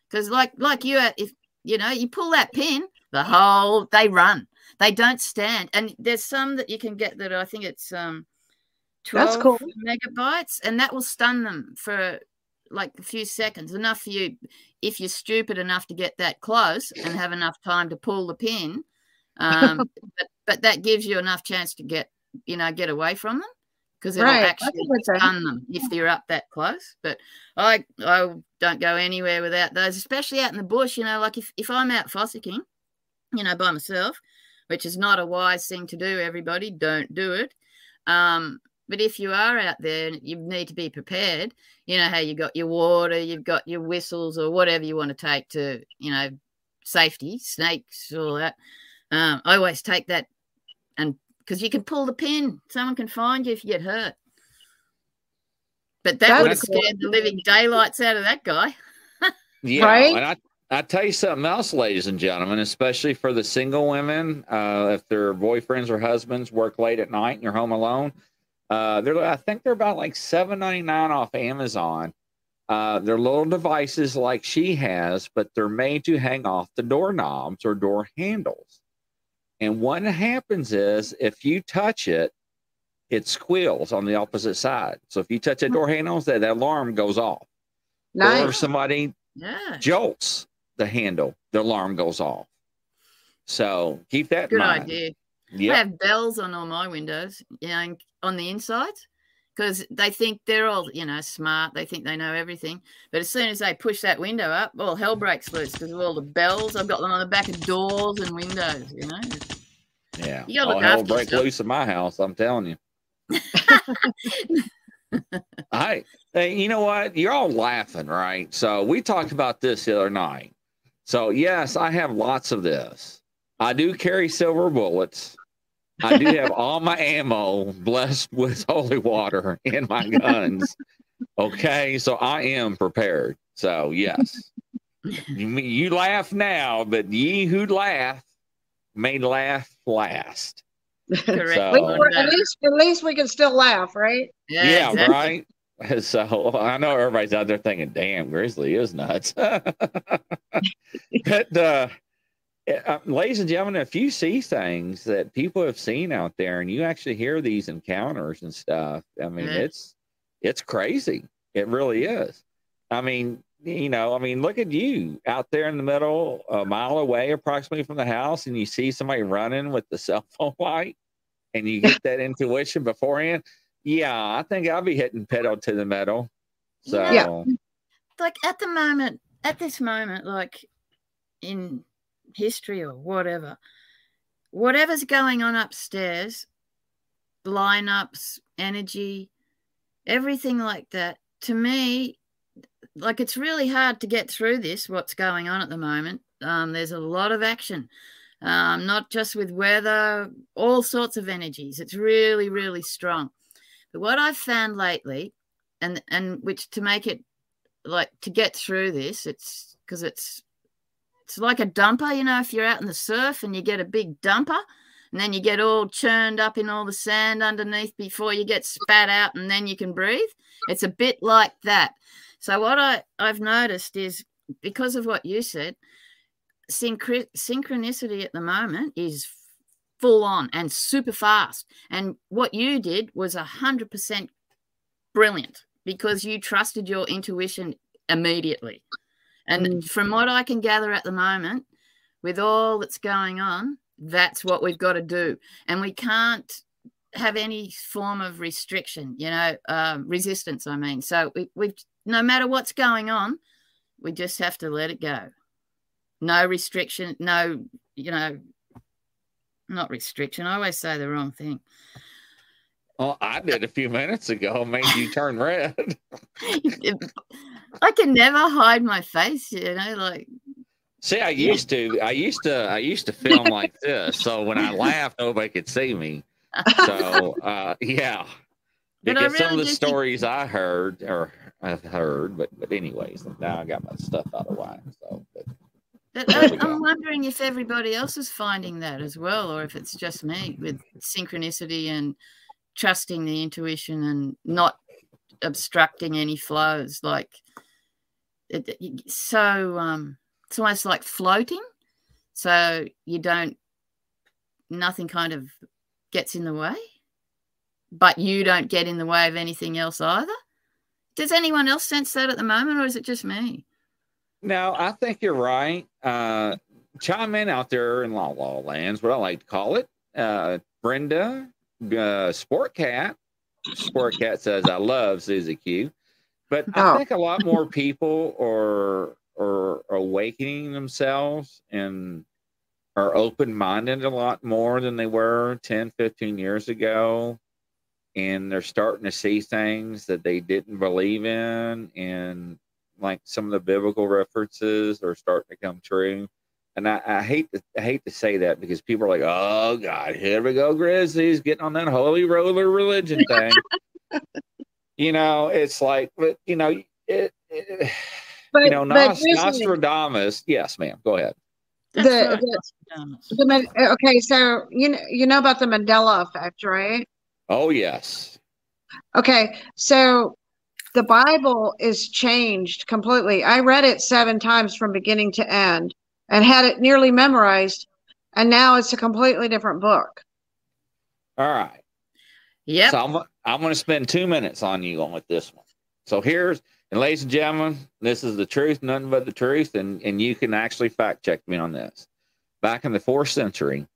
Because like like you, if you know, you pull that pin, the whole they run they don't stand and there's some that you can get that i think it's um 12 That's cool. megabytes and that will stun them for like a few seconds enough for you if you're stupid enough to get that close and have enough time to pull the pin um but, but that gives you enough chance to get you know get away from them because it'll Right, actually stun them if they're up that close. But i i don't go anywhere without those especially out in the bush you know like if, if i'm out fossicking you know by myself which is not a wise thing to do everybody don't do it. Um but if you are out there you need to be prepared you know how you got your water you've got your whistles or whatever you want to take to you know safety snakes all that. Um i always take that and because you can pull the pin someone can find you if you get hurt but that That's would have cool. scared the living daylights out of that guy Yeah, Right? and I I tell you something else, ladies and gentlemen, especially for the single women, uh, if their boyfriends or husbands work late at night and you're home alone, uh, they're I think they're about like seven ninety nine off Amazon. Uh, they're little devices like she has, but they're made to hang off the doorknobs or door handles. And what happens is if you touch it, it squeals on the opposite side. So if you touch the door handles, that, that alarm goes off. Nice. Or if somebody yeah jolts the handle, the alarm goes off. So keep that good in mind. idea I have bells on all my windows, and on the insides, because they think they're all, you know, smart. They think they know everything. But as soon as they push that window up, well, hell breaks loose because of all the bells. I've got them on the back of doors and windows, you know. yeah. You gotta All look hell break yourself. loose in my house. I'm telling you. I, hey, you know what? You're all laughing, right? So we talked about this the other night. So yes, I have lots of this. I do carry silver bullets. I do have all my ammo blessed with holy water in my guns. Okay, so I am prepared. So yes, you, you laugh now, but ye who laugh may laugh last. Correct. So- We- One we're- day. at least at least we can still laugh, right? Yeah, exactly. right. So I know everybody's out there thinking, "Damn, Grizzly is nuts." but, uh, uh, ladies and gentlemen, if you see things that people have seen out there, and you actually hear these encounters and stuff, I mean, Yeah. it's it's crazy. It really is. I mean, you know, I mean, look at you out there in the middle, a mile away, approximately from the house, and you see somebody running with the cell phone light, and you get that intuition beforehand. Yeah, I think I'll be hitting pedal to the metal. So Yeah. like at the moment, at this moment, like in history or whatever, whatever's going on upstairs, lineups, energy, everything like that, to me, like it's really hard to get through this, what's going on at the moment. Um, there's a lot of action, um, not just with weather, all sorts of energies. It's really, really strong. But what I've found lately, and and which to make it like to get through this it's because it's it's like a dumper, you know, if you're out in the surf and you get a big dumper and then you get all churned up in all the sand underneath before you get spat out and then you can breathe. It's a bit like that. So what I, I've noticed is because of what you said, synchro- synchronicity at the moment is full on and super fast. And what you did was a hundred percent brilliant because you trusted your intuition immediately. And mm. from what I can gather at the moment, with all that's going on, that's what we've got to do. And we can't have any form of restriction, you know, uh, resistance, I mean. So we, we've, no matter what's going on, we just have to let it go. No restriction, no, you know, not restriction. I always say the wrong thing. Well, I did a few minutes ago, made you turn red. I can never hide my face, you know, like See, I used to, I used to, I used to film like this. So when I laughed, nobody could see me. So uh, yeah, because really some of the stories think... I heard or I've heard, but but anyways, now I got my stuff out of whack. So. But, but I, I'm wondering if everybody else is finding that as well, or if it's just me with synchronicity and trusting the intuition and not obstructing any flows. Like, it, so um, it's almost like floating. So you don't, nothing kind of gets in the way, but you don't get in the way of anything else either. Does anyone else sense that at the moment, or is it just me? No, I think you're right. Uh, chime in out there in Law Law Lands, what I like to call it. Uh, Brenda, uh, Sport Cat. Sport Cat says, I love Susie Q. But oh. I think a lot more people are are awakening themselves and are open minded a lot more than they were 10, 15 years ago. And they're starting to see things that they didn't believe in. And like some of the biblical references are starting to come true. And I, I hate to I hate to say that because people are like, oh God, here we go, Grizzlies getting on that holy roller religion thing. you know, it's like, but you know, it, it but, you know, Nos, Nostradamus. Yes, ma'am. Go ahead. The, the, the, uh, okay, so you know you know about the Mandela effect, right? Oh yes. Okay, so the Bible is changed completely. I read it seven times from beginning to end and had it nearly memorized, and now it's a completely different book. All right. Yeah. So I'm going to spend two minutes on you on with this one. So here's and ladies and gentlemen, this is the truth, nothing but the truth, and, and you can actually fact check me on this. Back in the fourth century,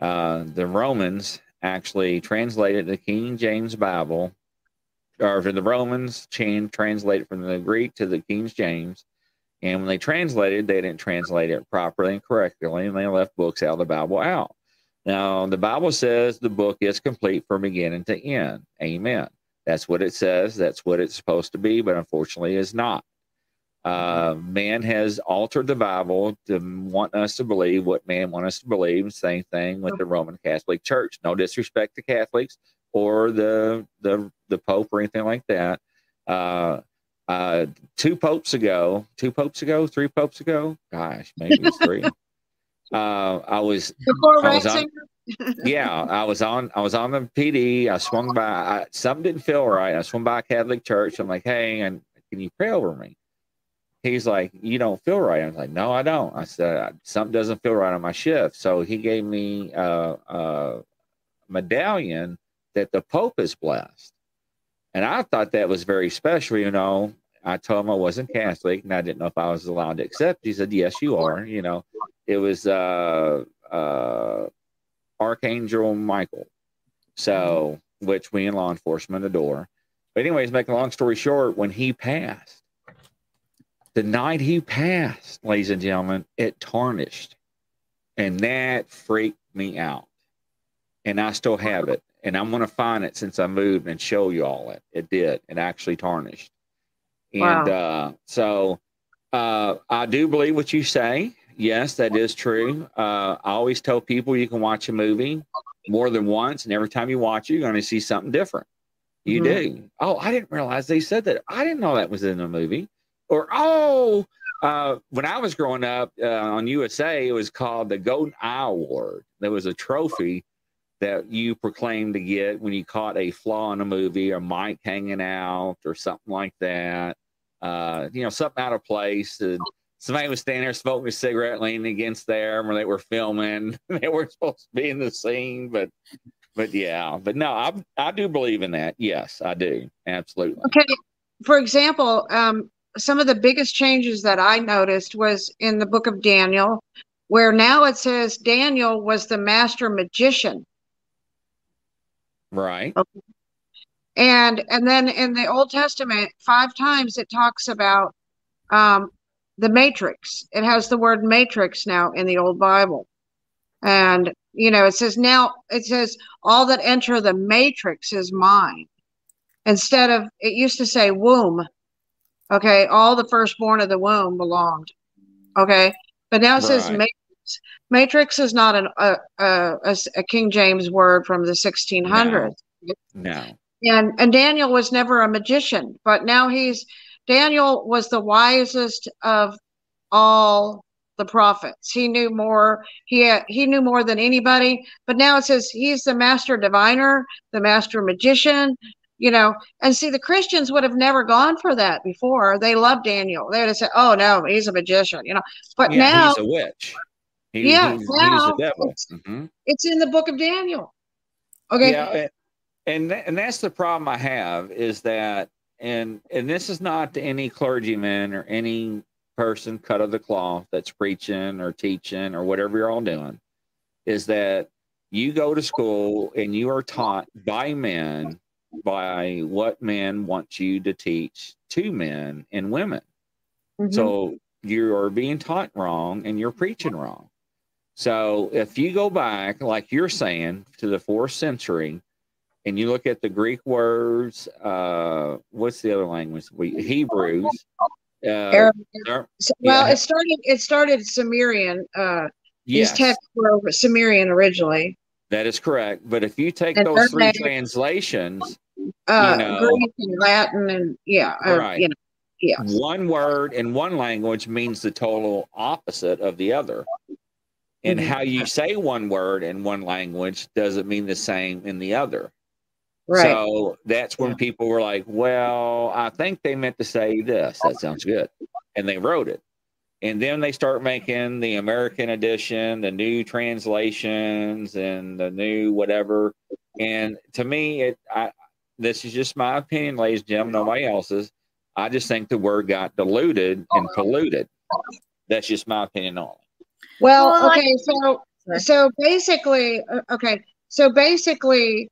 uh, the Romans actually translated the King James Bible, or the Romans chain translated from the Greek to the King James. And when they translated, they didn't translate it properly and correctly, and they left books out of the Bible out. Now, the Bible says the book is complete from beginning to end. Amen. That's what it says. That's what it's supposed to be, but unfortunately, is not. Uh, man has altered the Bible to want us to believe what man wants us to believe. Same thing with the Roman Catholic Church. No disrespect to Catholics or the the the Pope or anything like that. Uh, uh, two popes ago, two popes ago, three popes ago. Gosh, maybe it's three. Uh, I was I was on, yeah, I was on. I was on the PD. I swung by. I, something didn't feel right. I swung by a Catholic church. I'm like, hey, and can you pray over me? He's like, you don't feel right. I was like, no, I don't. I said something doesn't feel right on my shift. So he gave me a, a medallion that the Pope is blessed, and I thought that was very special. You know, I told him I wasn't Catholic and I didn't know if I was allowed to accept. He said, yes, you are. You know, it was. uh uh Archangel Michael. So, which we in law enforcement adore. But, anyways, make a long story short, when he passed, the night he passed, ladies and gentlemen, it tarnished. And that freaked me out. And I still have it. And I'm going to find it since I moved and show you all it. It did. It actually tarnished. And wow. uh, so uh, I do believe what you say. Yes, that is true. Uh, I always tell people you can watch a movie more than once, and every time you watch it, you're going to see something different. You mm-hmm. do. Oh, I didn't realize they said that. I didn't know that was in the movie. Or, oh, Uh, when I was growing up uh, on USA, it was called the Golden Eye Award. There was a trophy that you proclaimed to get when you caught a flaw in a movie or mic hanging out or something like that. Uh, you know, something out of place. And somebody was standing there smoking a cigarette, leaning against them, or they were filming. they weren't supposed to be in the scene, but but yeah, but no, I I do believe in that. Yes, I do absolutely. Okay, for example, um, some of the biggest changes that I noticed was in the book of Daniel, where now it says Daniel was the master magician. Right. And and then in the Old Testament, five times it talks about um, the matrix. It has the word matrix now in the Old Bible. And you know, it says now it says all that enter the matrix is mine. Instead of it used to say womb. Okay, all the firstborn of the womb belonged. Okay. But now it says matrix. Matrix is not an, a, a, a, a King James word from the 1600s. No. And and Daniel was never a magician, but now he's Daniel was the wisest of all the prophets. He knew more. He had, he knew more than anybody. But now it says he's the master diviner, the master magician. You know, and see, the Christians would have never gone for that before. They loved Daniel. They would have said, "Oh no, he's a magician." You know, but yeah, now he's a witch. He, Yeah, he's, he's now the devil. it's- Mhm. it's in the book of Daniel. Okay, Yeah, and and, and that's the problem I have is that, and and this is not to any clergyman or any person cut of the cloth that's preaching or teaching or whatever you're all doing, is that you go to school and you are taught by men by what men want you to teach to men and women. Mhm. So you are being taught wrong and you're preaching wrong. So if you go back, like you're saying, to the fourth century, and you look at the Greek words, uh, what's the other language? We Hebrews. Uh, Arabic. So- well, yeah. it started. It started Sumerian. Uh, yes, These texts were Sumerian originally. that is correct. But if you take And those three translations, Uh, know. Greek and Latin, and yeah, uh, Right. you know, yeah. one word in one language means the total opposite of the other. And Mhm. how you say one word in one language doesn't mean the same in the other. Right. So that's when people were like, well, I think they meant to say this. That sounds good. And they wrote it. And then they start making the American edition, the new translations, and the new whatever. And to me, it I this is just my opinion, ladies and gentlemen, nobody else's. I just think the word got diluted and polluted. That's just my opinion only. well, Well, okay, so so basically, uh, okay, so basically,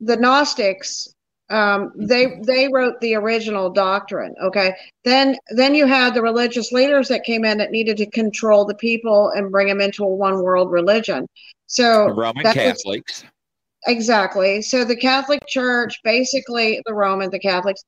the Gnostics, um, they they wrote the original doctrine. Okay, then then you had the religious leaders that came in that needed to control the people and bring them into a one world religion. So Roman that was- Catholics. Exactly. So the Catholic Church, basically the Roman, the Catholics,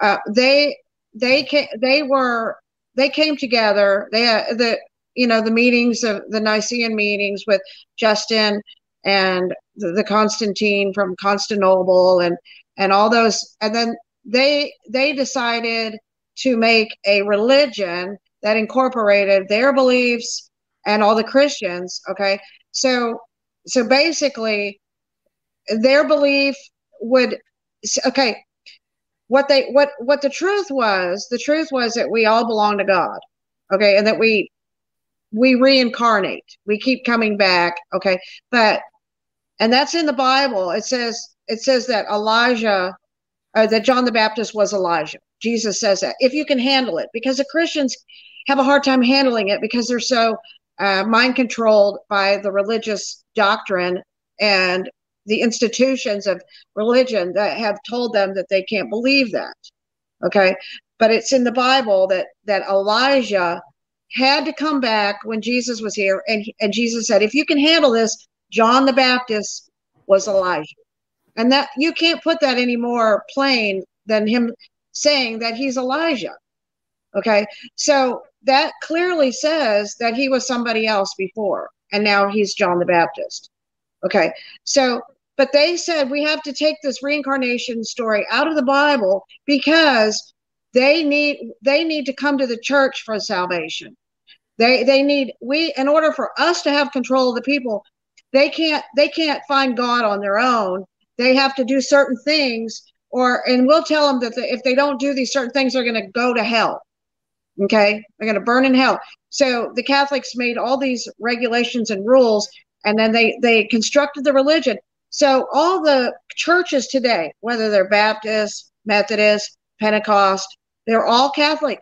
uh, they they came, they were they came together. They had the you know the meetings of the Nicene meetings with Justin and the, the Constantine from Constantinople and and all those, and then they they decided to make a religion that incorporated their beliefs and all the Christians. Okay, so so basically their belief would okay what they what what the truth was the truth was that we all belong to god okay and that we we reincarnate. We keep coming back okay? But and that's in the bible. It says it says that elijah uh, that john the baptist was elijah. Jesus says that if you can handle it because the christians have a hard time handling it because they're so uh, mind controlled by the religious doctrine and the institutions of religion that have told them that they can't believe that okay? But it's in the bible that that elijah had to come back when jesus was here and and jesus said if you can handle this john the baptist was elijah. And that you can't put that any more plain than him saying that he's elijah okay? So that clearly says that he was somebody else before and now he's john the baptist okay? So but they said we have to take this reincarnation story out of the Bible because they need they need to come to the church for salvation. They they need we in order for us to have control of the people, they can't they can't find God on their own. They have to do certain things or and we'll tell them that the, if they don't do these certain things they're going to go to hell. Okay? They're going to burn in hell. So the Catholics made all these regulations and rules and then they they constructed the religion. So all the churches today, whether they're Baptist, Methodist, Pentecost, they're all Catholic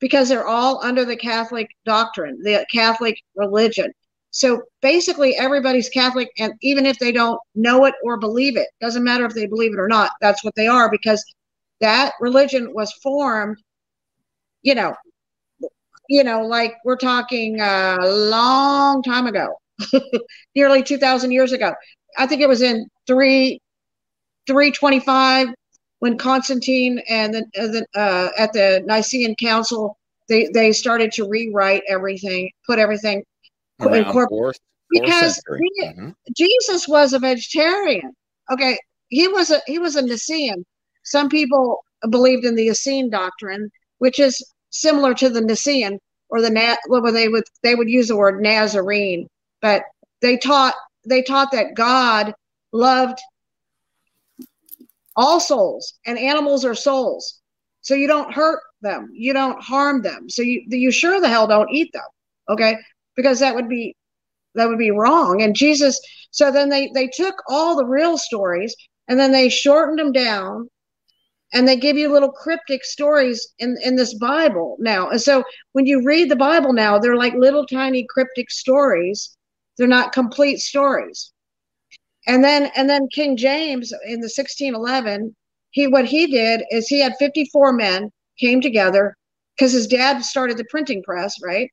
because they're all under the Catholic doctrine, the Catholic religion. So basically, everybody's Catholic, and even if they don't know it or believe it, doesn't matter if they believe it or not. That's what they are because that religion was formed, you know, you know, like we're talking a long time ago, nearly two thousand years ago. I think it was in three, three twenty-five when Constantine and the, uh, the uh, at the Nicene Council they they started to rewrite everything, put everything incorporate because he, mm-hmm. Jesus was a vegetarian. Okay, he was a he was a Nicene. Some people believed in the Essene doctrine, which is similar to the Nicene or the what they would they would use the word Nazarene, but they taught they taught that God loved all souls and animals are souls. So you don't hurt them. You don't harm them. So you you sure the hell don't eat them okay? Because that would be that would be wrong. And jesus so then they they took all the real stories and then they shortened them down and they give you little cryptic stories in in this bible now. And so when you read the bible now they're like little tiny cryptic stories. They're not complete stories and then and then King James in the 1611, he what he did is he had 54 men came together because his dad started the printing press, right?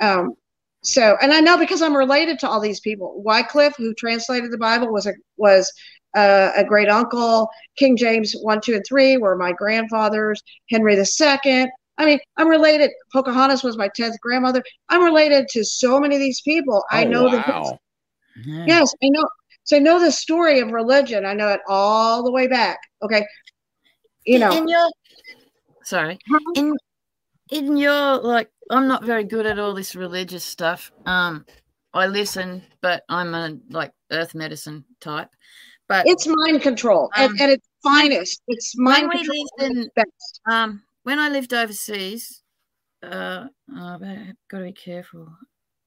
Um, so and I know because I'm related to all these people. Wycliffe, who translated the Bible, was a was uh, a great uncle. King James one, two, and three were my grandfathers. Henry the Second. I mean, I'm related. Pocahontas was my tenth grandmother. I'm related to so many of these people. Oh, I know wow. that. Yes, I know. So I know the story of religion. I know it all the way back. Okay. You know. In your sorry. In in your like I'm not very good at all this religious stuff. Um I listen, but I'm a like earth medicine type. But it's mind control um, at, at, its finest. It's mind when control. In, um when I lived overseas, uh oh, I've got to be careful.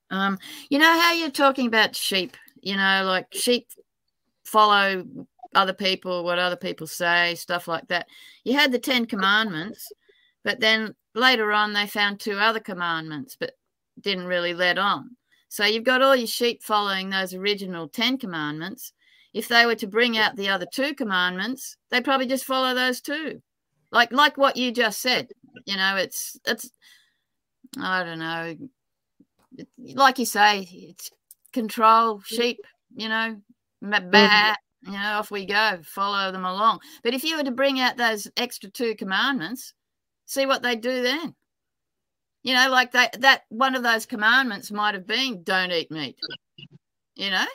Um, you know how you're talking about sheep you know, like sheep follow other people, what other people say, stuff like that. You had the Ten Commandments, but then later on they found two other commandments, but didn't really let on. So you've got all your sheep following those original Ten Commandments. If they were to bring out the other two commandments, they'd probably just follow those two. Like like what you just said. You know, it's it's I don't know. Like you say, it's control sheep, you know, bat, mm-hmm. you know, off we go, follow them along. But if you were to bring out those extra two commandments, see what they do then. You know, like that that one of those commandments might have been don't eat meat. You know?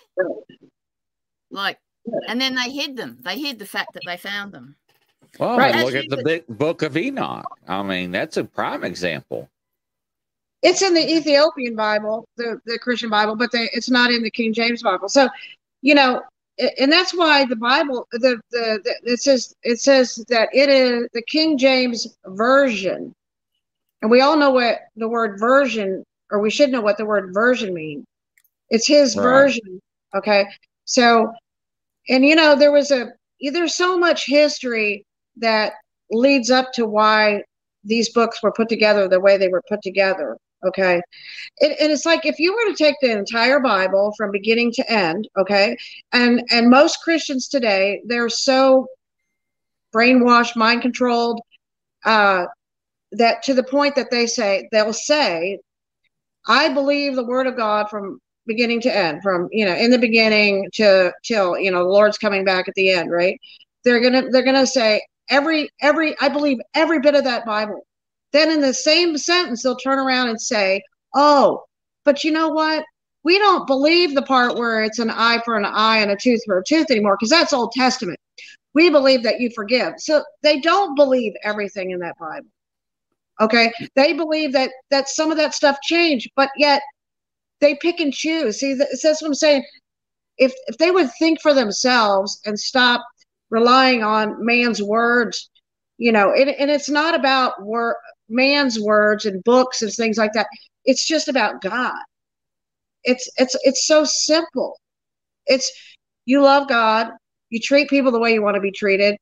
Like and then they hid them. They hid the fact that they found them. Well, right. look at the big book of Enoch. I mean, that's a prime example. It's in the Ethiopian Bible, the, the Christian Bible, but the, it's not in the King James Bible. So, you know, and that's why the Bible, the, the, the it says it says that it is the King James version, and we all know what the word version, or we should know what the word version means. It's his right. version. Okay, so, and you know, there was a there's so much history that leads up to why these books were put together the way they were put together. Okay. and it's like if you were to take the entire Bible from beginning to end, okay, and and most Christians today, they're so brainwashed, mind controlled, uh, that to the point that they say they'll say, I believe the word of God from beginning to end, from you know, in the beginning to till you know the Lord's coming back at the end, right? They're gonna they're gonna say every every I believe every bit of that Bible. Then in the same sentence, they'll turn around and say, Oh, but you know what? We don't believe the part where it's an eye for an eye and a tooth for a tooth anymore because that's Old Testament. we believe that you forgive. So they don't believe everything in that Bible. Okay. They believe that that some of that stuff changed, but yet they pick and choose. See, that's what I'm saying. If if they would think for themselves and stop relying on man's words, you know, and, and it's not about word man's words and books and things like that. It's just about God. It's it's it's so simple. It's you love God, you treat people the way you want to be treated.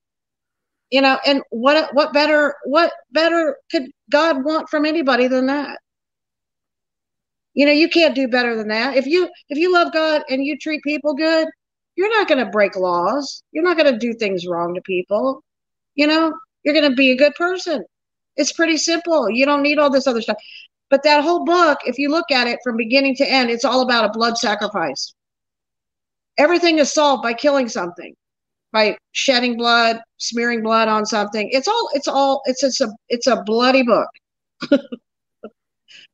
You know, and what what better what better could God want from anybody than that? You know, you can't do better than that. If you if you love God and you treat people good, you're not going to break laws. You're not going to do things wrong to people. You know, you're going to be a good person. It's pretty simple. You don't need all this other stuff. But that whole book, if you look at it from beginning to end, it's all about a blood sacrifice. Everything is solved by killing something, by shedding blood, smearing blood on something. It's all, it's all, it's it's a it's a bloody book.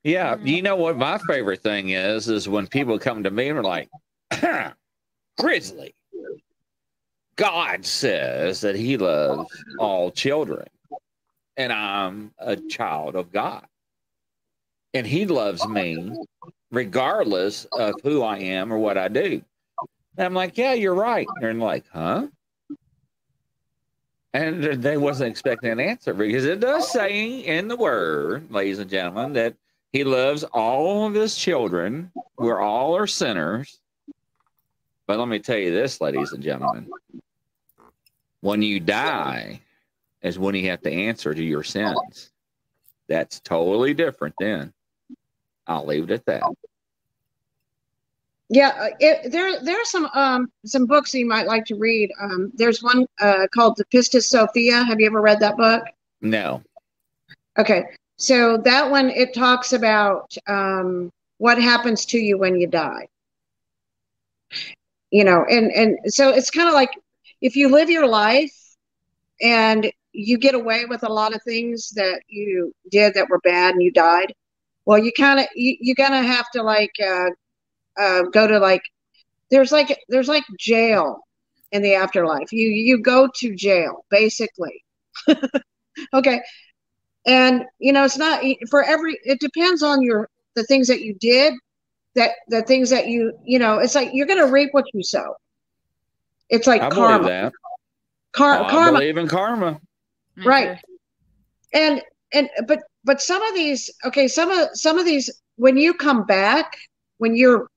yeah, you know what my favorite thing is is when people come to me and are like, Grizzly, God says that He loves all children, and I'm a child of God and he loves me regardless of who I am or what I do. And I'm like, yeah, you're right. And they're like, huh? And they wasn't expecting an answer because it does say in the word, ladies and gentlemen, that he loves all of his children. We're all are sinners. But let me tell you this, ladies and gentlemen. When you die is when you have to answer to your sins. That's totally different then. I'll leave it at that. Yeah, uh, it, there there are some um, some books you might like to read. Um, there's one uh, called the Pistis Sophia. Have you ever read that book? No. Okay, so that one it talks about um, what happens to you when you die. You know, and and so it's kind of like if you live your life and you get away with a lot of things that you did that were bad and you died. Well you kind of you, you're gonna have to like uh, uh, go to like there's like there's like jail in the afterlife. You you go to jail basically. Okay. And you know it's not for every it depends on your the things that you did that the things that you you know it's like you're gonna reap what you sow. It's like I karma. that. Car- oh, karma. I believe in karma right. And and but but some of these okay some of some of these when you come back when you're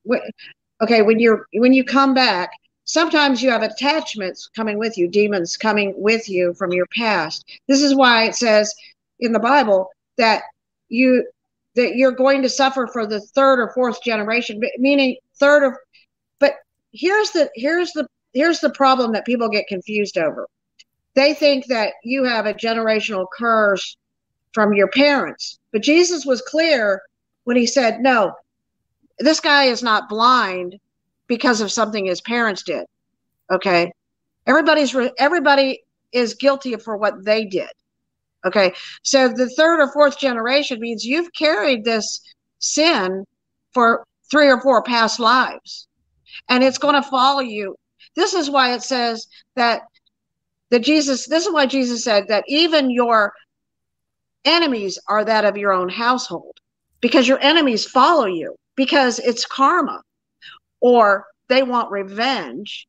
okay when you're when you come back sometimes you have attachments coming with you demons coming with you from your past. This is why it says in the bible that you that you're going to suffer for the third or fourth generation meaning third or but here's the here's the here's the problem that people get confused over they think that you have a generational curse from your parents. But Jesus was clear when he said, no, this guy is not blind because of something his parents did. Okay. Everybody's, everybody is guilty for what they did. Okay. So the third or fourth generation means you've carried this sin for three or four past lives and it's going to follow you. This is why it says that that Jesus, this is why Jesus said that even your enemies are that of your own household because your enemies follow you because it's karma or they want revenge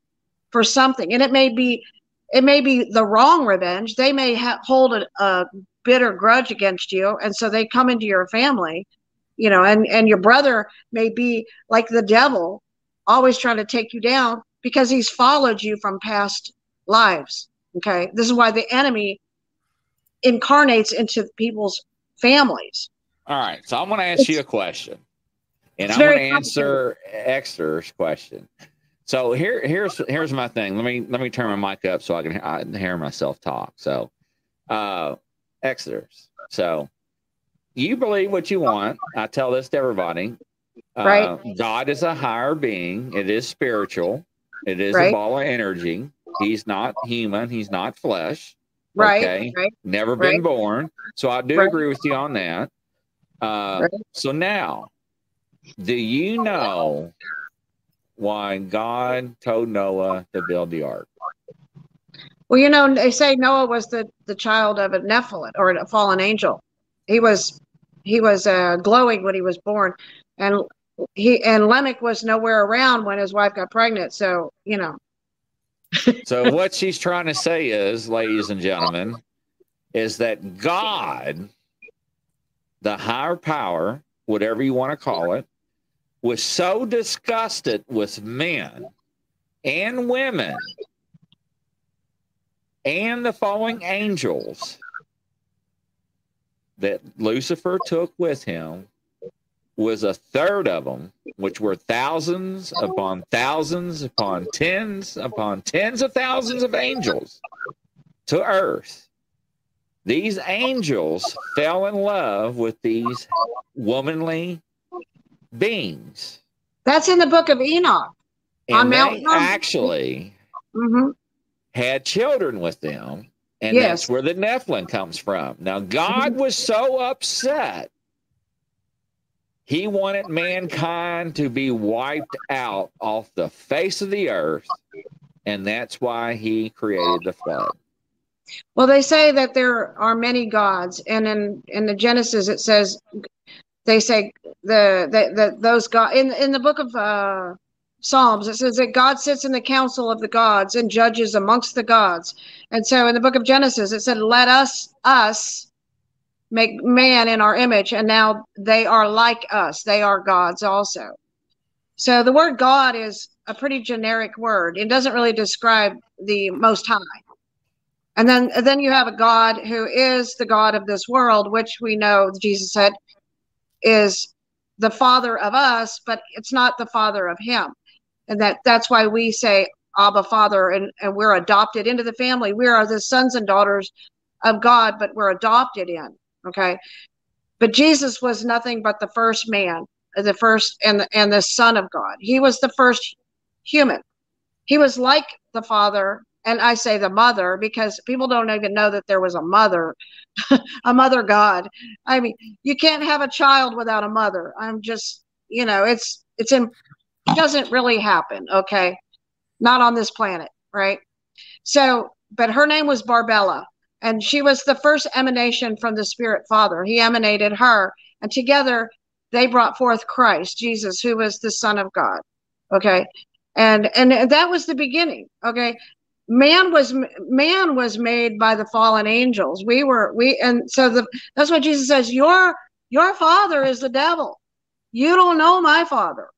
for something. And it may be it may be the wrong revenge. They may ha- hold a, a bitter grudge against you and so they come into your family you know and and your brother may be like the devil always trying to take you down because he's followed you from past lives okay this is why the enemy incarnates into people's families. All right. So I'm going to ask it's, you a question. And I'm going to answer Exeter's question. So here, here's here's my thing. Let me let me turn my mic up so I can I hear myself talk. So, uh, Exeter's. So, you believe what you want. I tell this to everybody. Uh, right. God is a higher being. It is spiritual. It is right. a ball of energy. He's not human. He's not flesh. Right. Okay. Right. Never been born. So I do right. agree with you on that. Uh, right. So now, do you know why God told Noah to build the ark? Well, you know, they say Noah was the the child of a Nephilim or a fallen angel. He was he was uh, glowing when he was born, and he and Lamech was nowhere around when his wife got pregnant. So you know. so what she's trying to say is, ladies and gentlemen, is that God, the higher power, whatever you want to call it, was so disgusted with men and women and the falling angels that Lucifer took with him was a third of them, which were thousands upon thousands upon tens upon tens of thousands of angels to earth. These angels fell in love with these womanly beings. That's in the book of Enoch. And on Mount actually mm-hmm. had children with them. And yes. that's where the Nephilim comes from. Now, God mm-hmm. was so upset he wanted mankind to be wiped out off the face of the earth, and that's why he created the flood. Well, they say that there are many gods, and in in the Genesis it says they say the the, those god in in the book of uh, Psalms it says that God sits in the council of the gods and judges amongst the gods, and so in the book of Genesis it said, "Let us us." Make man in our image and now they are like us. They are gods also. So the word god is a pretty generic word. It doesn't really describe the most high. And then then you have a god who is the god of this world which we know jesus said is the father of us but it's not the father of him. And that that's why we say abba father and, and we're adopted into the family. We are the sons and daughters of god but we're adopted in Okay. But Jesus was nothing but the first man, uh, the first and the, and the son of God. He was the first human. He was like the father and I say the mother because people don't even know that there was a mother, a mother God. I mean, you can't have a child without a mother. I'm just, you know, it's it's in doesn't really happen, okay? Not on this planet, right? So, but her name was Barbella and she was the first emanation from the spirit father. He emanated her and together they brought forth christ jesus who was the son of god okay? And and that was the beginning okay? Man was man was made by the fallen angels. We were we and so the that's what jesus says your your father is the devil. You don't know my father.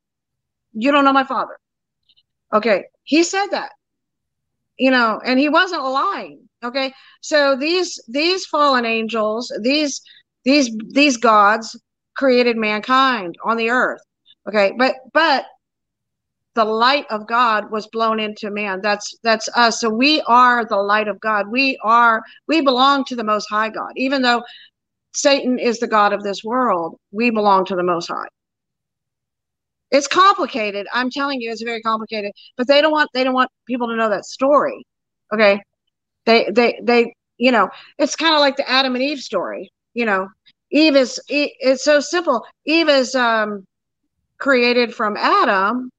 You don't know my father. Okay he said that you know and he wasn't lying okay? So these these fallen angels these these these gods created mankind on the earth. Okay? But but the light of god was blown into man. That's that's us. So we are the light of god. We are we belong to the most high god. Even though satan is the god of this world we belong to the most high. It's complicated. I'm telling you it's very complicated. But they don't want they don't want people to know that story. Okay they they they you know it's kind of like the adam and eve story you know. Eve is it's so simple. Eve is um created from adam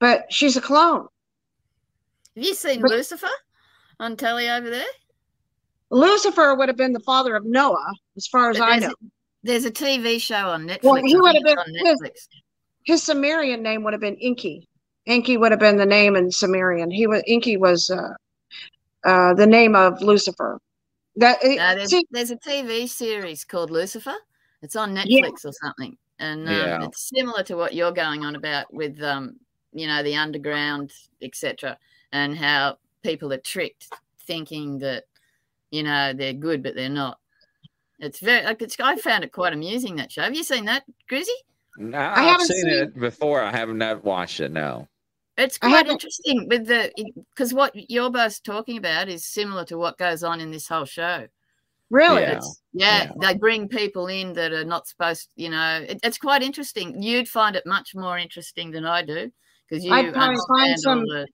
but she's a clone. Have you seen but, lucifer on telly over there? Lucifer would have been the father of noah as far as i know. a, there's a tv show on netflix well, he would have been on netflix. his, his sumerian name would have been Enki. Enki would have been the name in Sumerian. He was Enki was uh, uh, the name of Lucifer. That no, there's, see, there's, a TV series called Lucifer. It's on Netflix yeah. or something, and um, yeah. it's similar to what you're going on about with, um, you know, the underground, etc., and how people are tricked thinking that, you know, they're good but they're not. It's very like it's. I found it quite amusing that show. Have you seen that, Grizzy? No, I have seen, seen, it before. I have not watched it. No. It's quite interesting with the because what you're both talking about is similar to what goes on in this whole show. Really? Yeah. Yeah, yeah. they bring people in that are not supposed. You know, it, it's quite interesting. You'd find it much more interesting than I do because you I'd find some. The...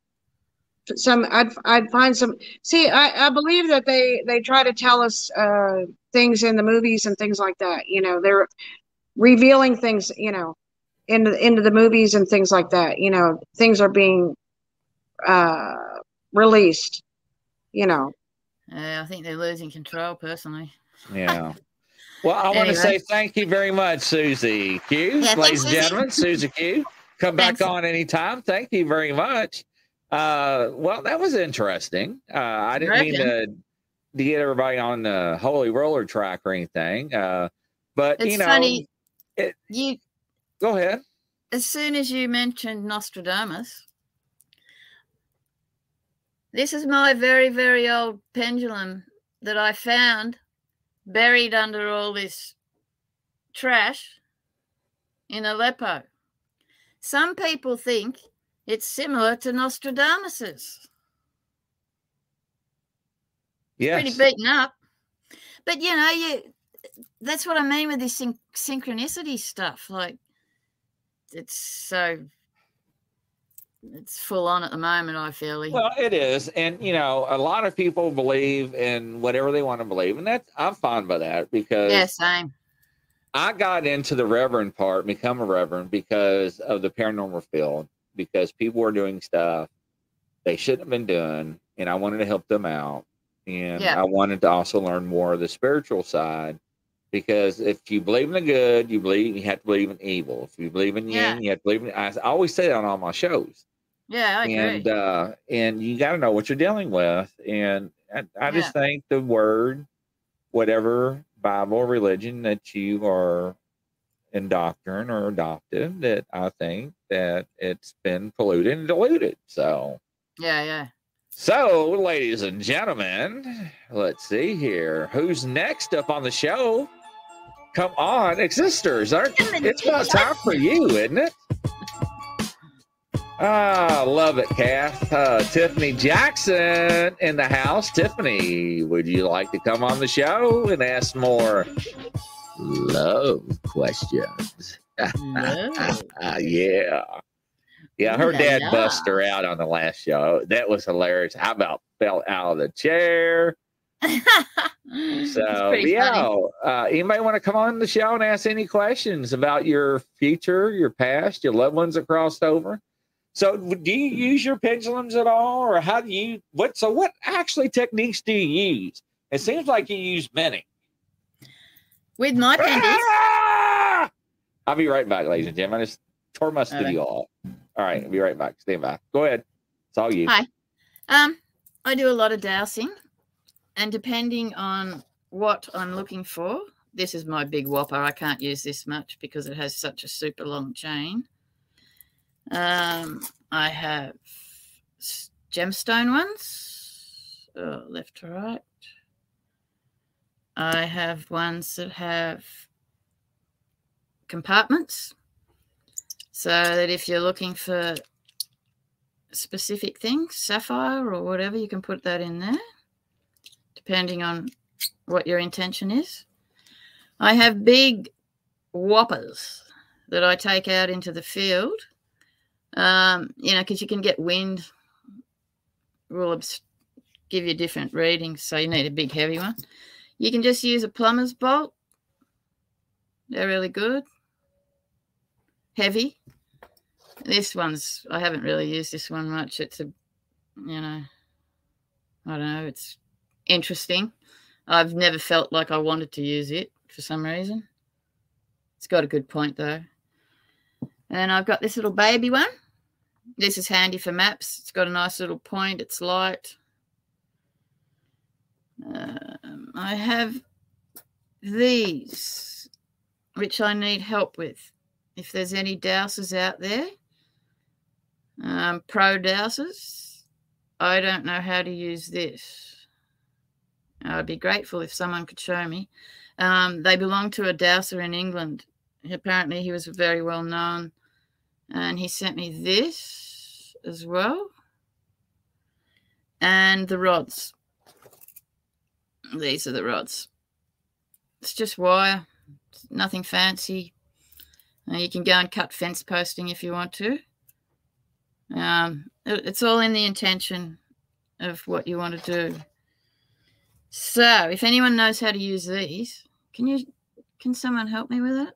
Some I'd I'd find some. See, I, I believe that they they try to tell us uh, things in the movies and things like that. You know, they're revealing things. You know, into into the movies and things like that. You know, things are being uh, released, you know. Yeah, I think they're losing control personally. Yeah. Well, I want to say thank you very much, Susie Q. Yeah, Ladies and gentlemen, Susie Q. Come back Thanks. on anytime. Thank you very much. Uh, well, that was interesting. Uh, I didn't mean to, to get everybody on the holy roller track or anything. Uh, but It's you know, funny. it- You go ahead. as soon as you mentioned Nostradamus, this is my very, very old pendulum that I found buried under all this trash in Aleppo. Some people think it's similar to Nostradamus's. Yes. Pretty beaten up. But you know, you that's what I mean with this syn- synchronicity stuff. Like it's so it's full on at the moment, I feel. Well, it is, and you know, a lot of people believe in whatever they want to believe, and that I'm fine by that because yeah, same. I got into the reverend part, become a reverend because of the paranormal field, because people were doing stuff they shouldn't have been doing, and I wanted to help them out, and Yeah. I wanted to also learn more of the spiritual side. Because if you believe in the good, you believe you have to believe in evil. If you believe in Yeah. yin, you have to believe in. I always say that on all my shows Yeah, I agree. and uh and you got to know what you're dealing with and i, I just think the word whatever bible religion that you are indoctrined or adopted that i think that it's been polluted and diluted so yeah, yeah. so ladies and gentlemen let's see here who's next up on the show come on sisters aren't it's about time for you isn't it Ah, love it, Cath. Uh, Tiffany Jackson in the house. Tiffany, would you like to come on the show and ask more love questions? No. Ah, yeah. Yeah, her dad bust her out on the last show. That was hilarious. I about fell out of the chair. So yeah, uh, anybody want to come on the show and ask any questions about your future, your past, your loved ones that crossed over? So do you use your pendulums at all, or how do you what? So what actually techniques do you use? It seems like you use many. With my pendants. Ah! I'll be right back, ladies and gentlemen. I just tore my right. studio off. All right, I'll be right back. Stand by. Go ahead. It's all you. Hi. Um, I do a lot of dowsing, and depending on what I'm looking for, this is my big whopper. I can't use this much because it has such a super long chain. Um, I have gemstone ones, uh, left to right. I have ones that have compartments, so that if you're looking for specific things, sapphire or whatever, you can put that in there, depending on what your intention is. I have big whoppers that I take out into the field, um, you know, because you can get wind, will give you different readings, so you need a big heavy one. You can just use a plumber's bolt. They're really good. Heavy. This one's I haven't really used this one much. It's a you know I don't know, it's interesting. I've never felt like I wanted to use it for some reason. It's got a good point though. And I've got this little baby one. This is handy for maps. It's got a nice little point. It's light. Um, I have these, which I need help with. If there's any dowsers out there, um, pro dowsers, I don't know how to use this. I'd be grateful if someone could show me. Um, they belong to a dowser in England. Apparently, he was very well known, and he sent me this as well, and the rods. These are the rods. It's just wire, it's nothing fancy. You can go and cut fence posting if you want to. Um, it- it's all in the intention of what you want to do. So, if anyone knows how to use these, can you can someone help me with it?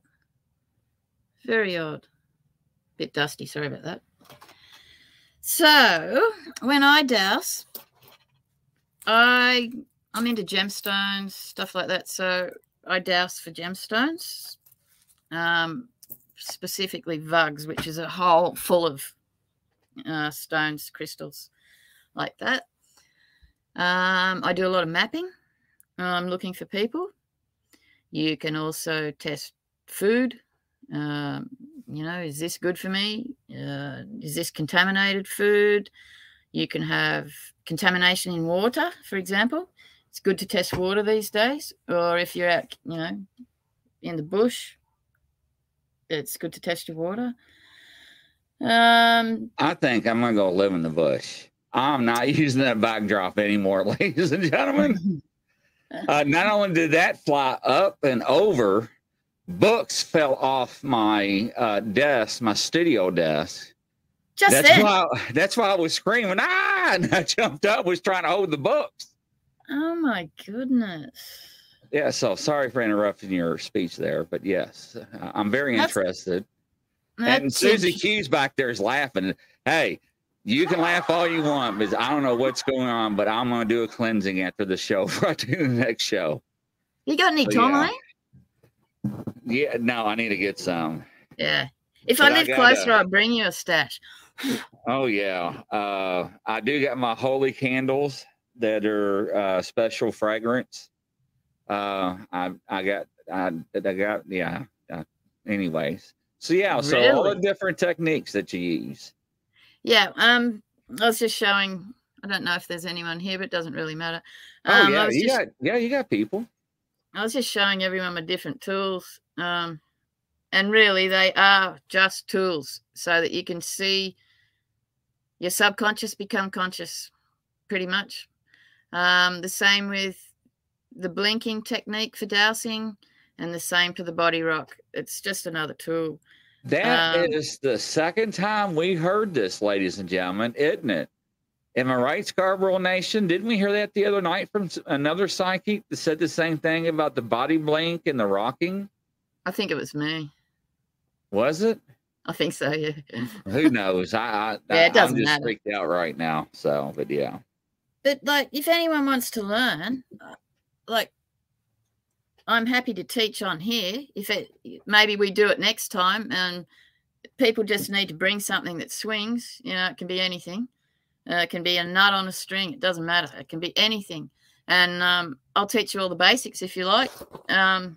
Very odd. Bit dusty, sorry about that. So, when I douse, I I'm into gemstones, stuff like that. So I douse for gemstones, um, specifically vugs, which is a hole full of uh, stones, crystals like that. Um, I do a lot of mapping. I'm looking for people. You can also test food. Um, you know, is this good for me? Uh, is this contaminated food? You can have contamination in water, for example. It's good to test water these days. Or if you're out, you know, in the bush, it's good to test your water. Um, I think I'm gonna go live in the bush. I'm not using that backdrop anymore, ladies and gentlemen. Uh, not only did that fly up and over, books fell off my uh, desk, my studio desk. just That's then. why. That's why I was screaming. Ah! And I jumped up, was trying to hold the books. Oh my goodness. Yeah. So sorry for interrupting your speech there, but yes, I- I'm very That's- interested. and Susie Q's back there is laughing. Hey, you can laugh all you want, but I don't know what's going on. But I'm going to do a cleansing after the show before I do the next show. You got any But yeah. Yeah, no, I need to get some. Yeah. If But I I live gotta- closer, I'll bring you a stash. Oh yeah, uh, I do got my holy candles that are uh, special fragrance. Uh, I I got I, I got yeah. Uh, anyways, so yeah, so all the different techniques that you use. Yeah. Um, I was just showing. I don't know if there's anyone here, but it doesn't really matter. Oh Um, I yeah, was you just, got yeah, you got people. I was just showing everyone my different tools. Um, and really, they are just tools so that you can see your subconscious become conscious, pretty much. Um, the same with the blinking technique for dowsing, and the same for the body rock. It's just another tool. That is Um, the second time we heard this, ladies and gentlemen, isn't it? Am I right, Scarborough Nation? Didn't we hear that the other night from another psychic that said the same thing about the body blink and the rocking? I think it was me. Was it? I think so. Yeah. Who knows? I, I, Yeah, it doesn't I'm just matter. freaked out right now. So, but yeah, but like if anyone wants to learn uh, like i'm happy to teach on here if it maybe we do it next time and people just need to bring something that swings you know it can be anything. Uh, it can be a nut on a string it doesn't matter it can be anything. And um, i'll teach you all the basics if you like. Um,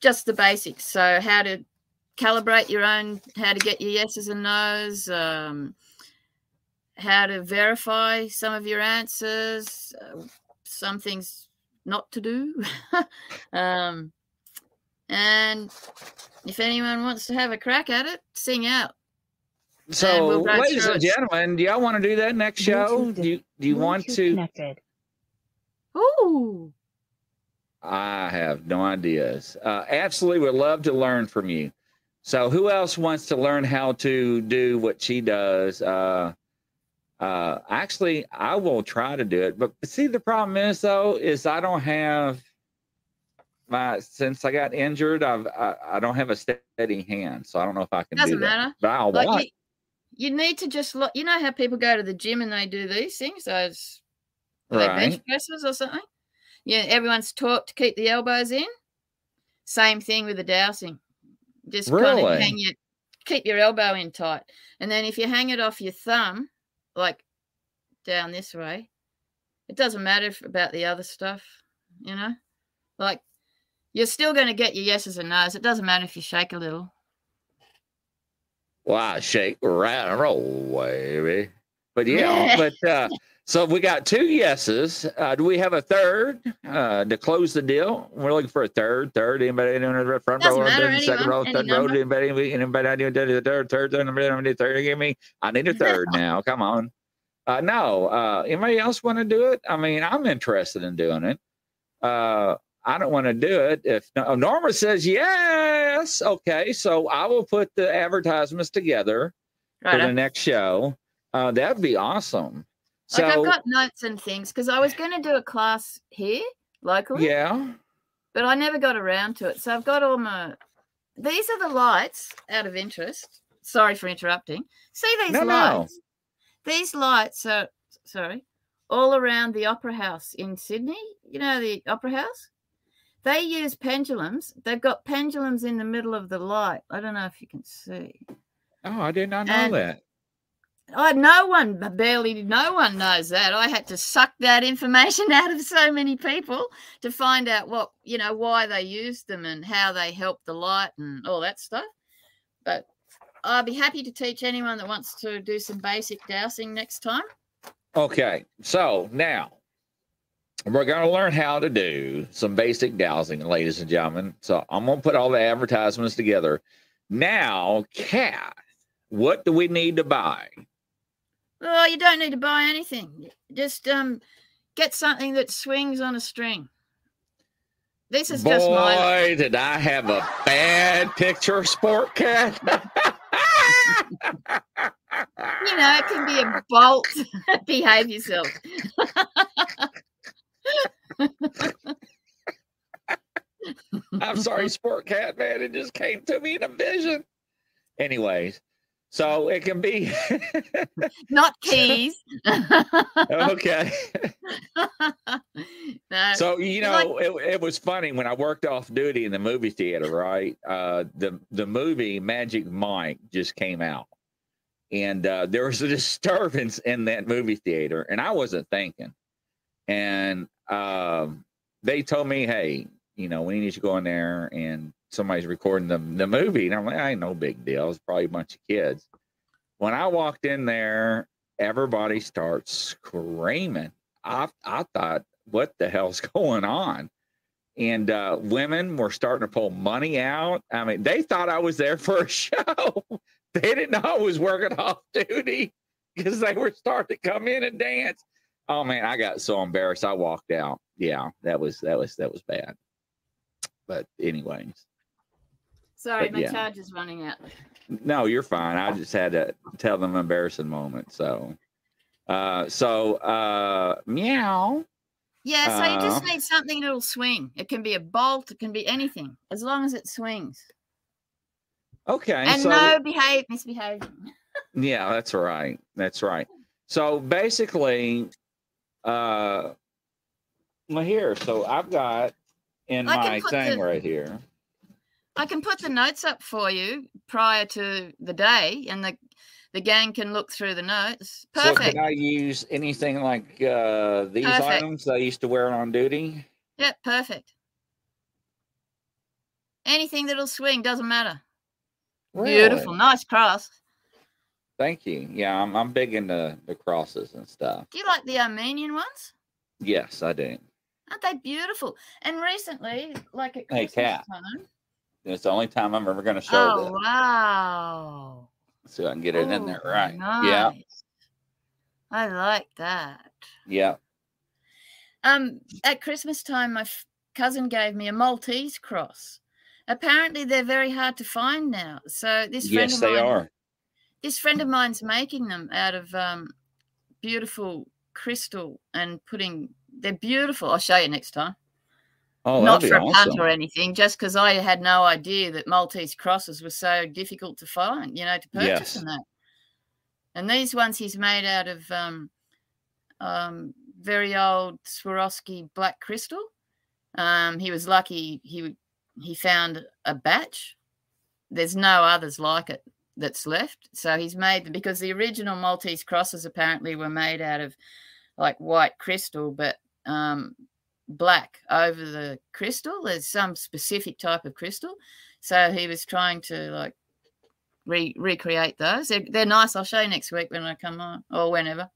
just the basics. So how to calibrate your own how to get your yeses and nos um, how to verify some of your answers, uh, some things not to do. um, and if anyone wants to have a crack at it, sing out. so we'll ladies and gentlemen, do y'all want to do that next show? Do you, do you want to? Connected. Ooh, I have no ideas. Uh, absolutely would love to learn from you. So, who else wants to learn how to do what she does? Uh, uh, actually, I will try to do it. But see, the problem is though, is I don't have my since I got injured. I've I, I don't have a steady hand, so I don't know if I can do Doesn't that. matter. But I'll like watch. you, you need to just look. You know how people go to the gym and they do these things, those they bench presses or something. Yeah, everyone's taught to keep the elbows in. Same thing with the dowsing. Just kind of hang your keep your elbow in tight, and then if you hang it off your thumb, like down this way, it doesn't matter if, about the other stuff. You know, like you're still going to get your yeses and nos. It doesn't matter if you shake a little. Well, I shake, right, and roll, baby. But yeah, Yeah. but uh, so we got two yeses. Uh, do we have a third uh, to close the deal? We're looking for a third. Third, anybody in the front Doesn't row, matter, second row, third row, anybody, anybody, need to third, third, third, anybody, anybody, third. Give me, I need a third now. Come on. Uh, no, uh, anybody else want to do it? I mean, I'm interested in doing it. Uh, I don't want to do it. If no, Norma says yes, okay, so I will put the advertisements together for the next show. Uh, that'd be awesome. So like I've got notes and things because I was going to do a class here locally, yeah, but I never got around to it. So I've got all my. These are the lights. Out of interest, sorry for interrupting. See these No, no. lights. These lights are sorry, all around the Opera House in Sydney. You know the Opera House. They use pendulums. They've got pendulums in the middle of the light. I don't know if you can see. Oh, I did not know And- that. I no one barely no one knows that. I had to suck that information out of so many people to find out what you know why they used them and how they help the light and all that stuff. But I'll be happy to teach anyone that wants to do some basic dowsing next time. Okay, so now we're going to learn how to do some basic dowsing, ladies and gentlemen. So I'm going to put all the advertisements together. Now, Cath, what do we need to buy? Oh, you don't need to buy anything. Just um get something that swings on a string. This is Boy, just my did I have a bad picture Sport Cat. you know, it can be a bolt. Behave yourself. I'm sorry, Sport Cat, man. It just came to me in a vision. Anyways, so it can be Not keys. okay. no. So you like- know, it, it was funny when I worked off duty in the movie theater. Right, uh, the the movie Magic Mike just came out, and uh, there was a disturbance in that movie theater, and I wasn't thinking. And um, they told me, "Hey, you know, we need to go in there and somebody's recording the the movie." And I'm like, "I ain't no big deal. It's probably a bunch of kids." When I walked in there, everybody starts screaming. I I thought, what the hell's going on? And uh, women were starting to pull money out. I mean, they thought I was there for a show. they didn't know I was working off duty because they were starting to come in and dance. Oh man, I got so embarrassed. I walked out. Yeah, that was that was that was bad. But anyways, Sorry, but my yeah. charge is running out. no, you're fine. I just had to tell them an embarrassing moment. So, uh, so uh, meow. Yeah, so you just Uh. need something that'll swing. It can be a bolt, it can be anything, as long as it swings. Okay, And so no behave misbehaving. Yeah, that's right. That's right. So basically, uh, well, here. So I've got in I my thing the- right here. I can put the notes up for you prior to the day, and the the gang can look through the notes. Perfect. So can I use anything like uh, these Perfect. items I used to wear on duty? Yep, perfect. Anything that'll swing doesn't matter. Beautiful, nice cross. Thank you. Yeah, I'm I'm big into the crosses and stuff. Do you like the Armenian ones? Yes, I do. Aren't they beautiful? And recently, like at Hey, Christmas Kat, time. It's the only time I'm ever going to show Oh this, wow! so I can get it in Oh, there. Right? Yeah. I like that. Yeah. Um, at Christmas time, my f- cousin gave me a Maltese cross. Apparently, they're very hard to find now. So this friend Yes, of they mine, are. this friend of mine's making them out of um, beautiful crystal and putting. They're beautiful. I'll show you next time. Oh, Not for a punt or anything, just because I had no idea that Maltese crosses were so difficult to find. You know, to purchase Yes. and that. And these ones he's made out of um, um, very old Swarovski black crystal. Um, he was lucky he he found a batch. There's no others like it that's left. So he's made them because the original Maltese crosses apparently were made out of like white crystal, but um, black over the crystal. There's some specific type of crystal. So he was trying to like re- recreate those. They're, they're nice. I'll show you next week when I come on or whenever.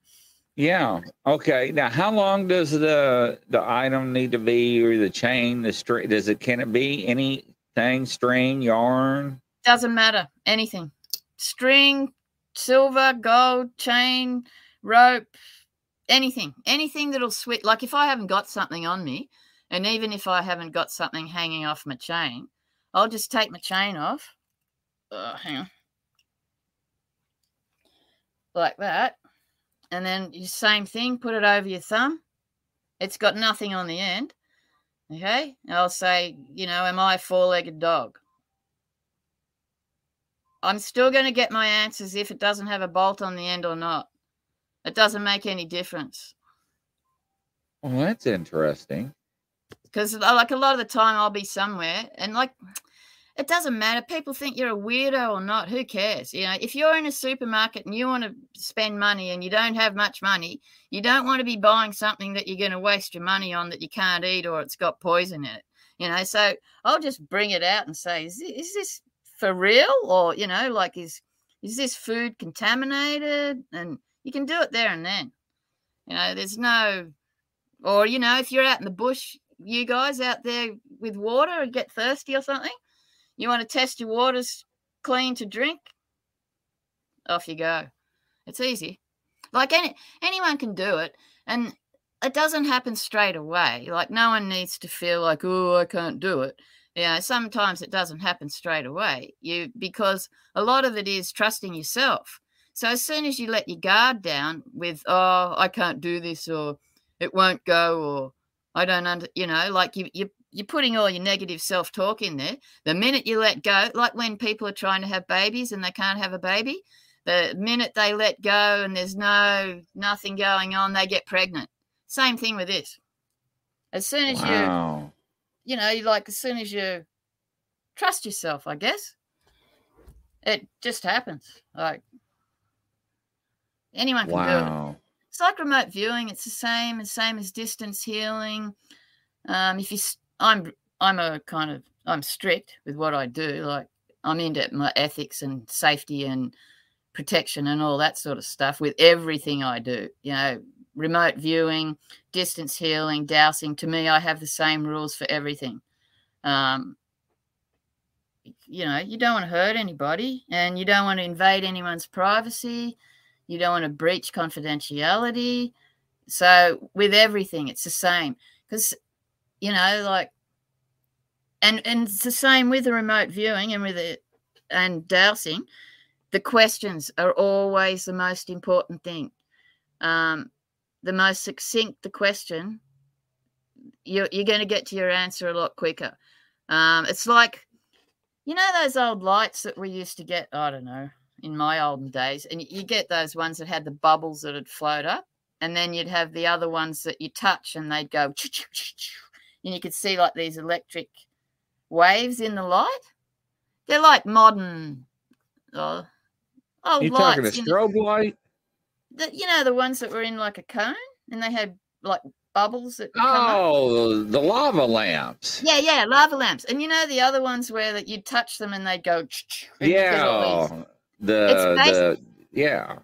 Yeah. Okay. Now, how long does the the item need to be, or the chain, the string? Does it can it be anything? String, yarn. Doesn't matter. Anything. String, silver, gold, chain, rope, anything. Anything that'll switch. Like if I haven't got something on me, and even if I haven't got something hanging off my chain, I'll just take my chain off. Uh, hang on. Like that. And then you same thing, put it over your thumb. It's got nothing on the end. Okay. I'll say, you know, am I a four legged dog? I'm still going to get my answers if it doesn't have a bolt on the end or not. It doesn't make any difference. Well, that's interesting. Because uh, like a lot of the time I'll be somewhere and like it doesn't matter. People think you're a weirdo or not. Who cares? You know, if you're in a supermarket and you want to spend money and you don't have much money, you don't want to be buying something that you're going to waste your money on that you can't eat or it's got poison in it. You know, so I'll just bring it out and say, is, is this for real? Or, you know, like, is is this food contaminated? And you can do it there and then. You know, there's no, or, you know, if you're out in the bush, you guys out there with water and get thirsty or something, you want to test your waters clean to drink? Off you go. It's easy. Like any anyone can do it. And it doesn't happen straight away. Like no one needs to feel like, oh, I can't do it. You know, sometimes it doesn't happen straight away. You because a lot of it is trusting yourself. So as soon as you let your guard down with, oh, I can't do this, or it won't go, or I don't under, you know, like you you you're putting all your negative self talk in there. The minute you let go, like when people are trying to have babies and they can't have a baby, the minute they let go and there's no nothing going on, they get pregnant. Same thing with this. As soon as wow. you, you know, like as soon as you trust yourself, I guess, it just happens. Like anyone can wow. do it. It's like remote viewing. It's the same, the same as distance healing. Um, if you I'm I'm a kind of I'm strict with what I do. Like I'm into my ethics and safety and protection and all that sort of stuff with everything I do. You know, remote viewing, distance healing, dowsing. To me, I have the same rules for everything. Um, you know, you don't want to hurt anybody and you don't want to invade anyone's privacy. You don't want to breach confidentiality. So, with everything, it's the same because you know, like, and and it's the same with the remote viewing and with it and dowsing. The questions are always the most important thing. Um, the most succinct the question, you're, you're going to get to your answer a lot quicker. Um, it's like, you know, those old lights that we used to get, I don't know, in my olden days, and you get those ones that had the bubbles that would float up, and then you'd have the other ones that you touch and they'd go and you could see like these electric waves in the light. They're like modern. Uh, oh, You're talking a strobe light? The, you know the ones that were in like a cone, and they had like bubbles that. Oh, the lava lamps. Yeah, yeah, lava lamps, and you know the other ones where that you touch them and they'd go. Yeah, the the yeah.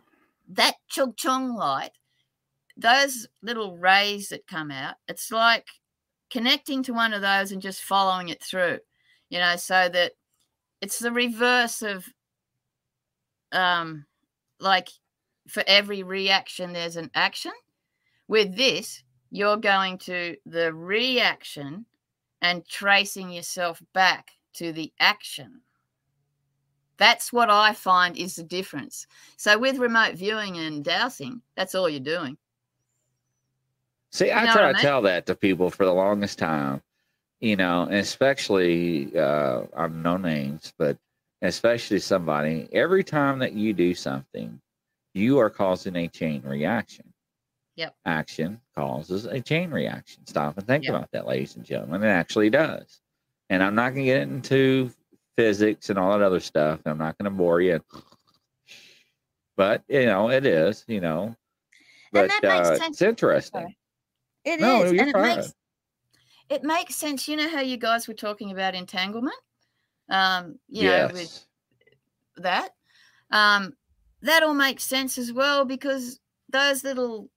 That chung Chong light, those little rays that come out, it's like connecting to one of those and just following it through, you know, so that it's the reverse of um like for every reaction there's an action. With this, you're going to the reaction and tracing yourself back to the action. That's what I find is the difference. So with remote viewing and dowsing, that's all you're doing. See, I try to I tell that to people for the longest time, you know, especially uh, I'm no names, but especially somebody. Every time that you do something, you are causing a chain reaction. Yep. Action causes a chain reaction. Stop and think yep. about that, ladies and gentlemen. It actually does. And I'm not going to get into physics and all that other stuff. I'm not going to bore you. But, you know, it is, you know. But uh, it's interesting. It no, is, and it makes it makes sense. You know how you guys were talking about entanglement, um, you yes. know, with that. Um, that all makes sense as well because those little,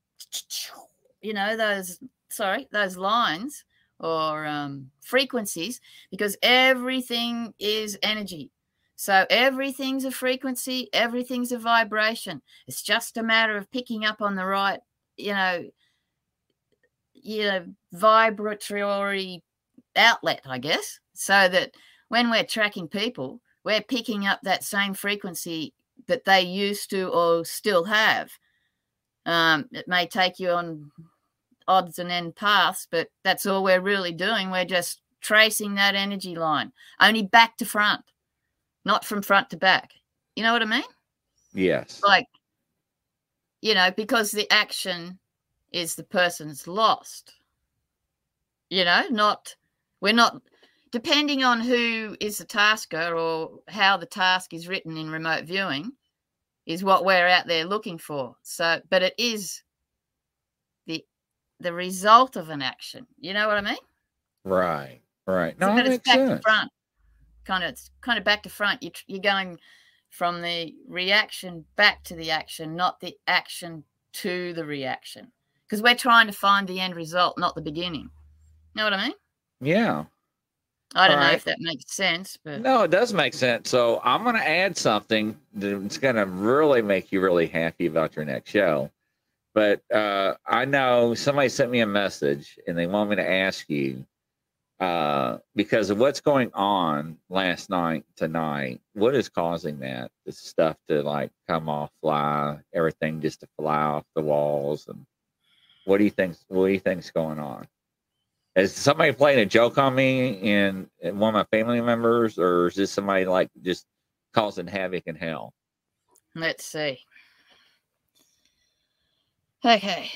you know, those sorry, those lines or um, frequencies, because everything is energy. So everything's a frequency, everything's a vibration. It's just a matter of picking up on the right, you know, you know, vibratory outlet, I guess, so that when we're tracking people, we're picking up that same frequency that they used to or still have. Um, it may take you on odds and end paths, but that's all we're really doing. We're just tracing that energy line, only back to front, not from front to back. You know what I mean? Yes. Like, you know, because the action is the person's lost. You know, not we're not depending on who is the tasker or how the task is written in remote viewing is what we're out there looking for. So, but it is the result of an action. You know what I mean? Right. Right. No, so, but it's back sense. to front. Kind of, it's kind of back to front. You you're going from the reaction back to the action, not the action to the reaction, because we're trying to find the end result, not the beginning. You Know what I mean? Yeah. I don't All know right. if that makes sense, but No, it does make sense. So I'm going to add something that's going to really make you really happy about your next show. But uh, I know somebody sent me a message and they want me to ask you uh, because of what's going on last night, tonight. What is causing that? The stuff to like come off, fly, everything just to fly off the walls. And what do you think? What do you think's going on? Is somebody playing a joke on me and, and one of my family members, or is this somebody like just causing havoc in hell? let's see. Okay.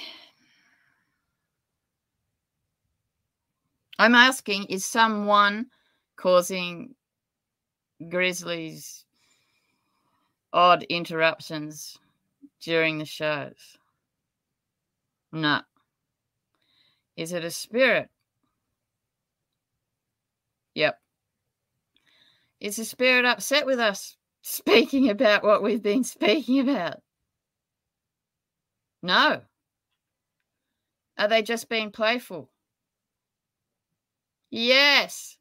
I'm asking is someone causing Grizzly's odd interruptions during the shows? No. Is it a spirit? Yep. Is the spirit upset with us speaking about what we've been speaking about? No. Are they just being playful? Yes.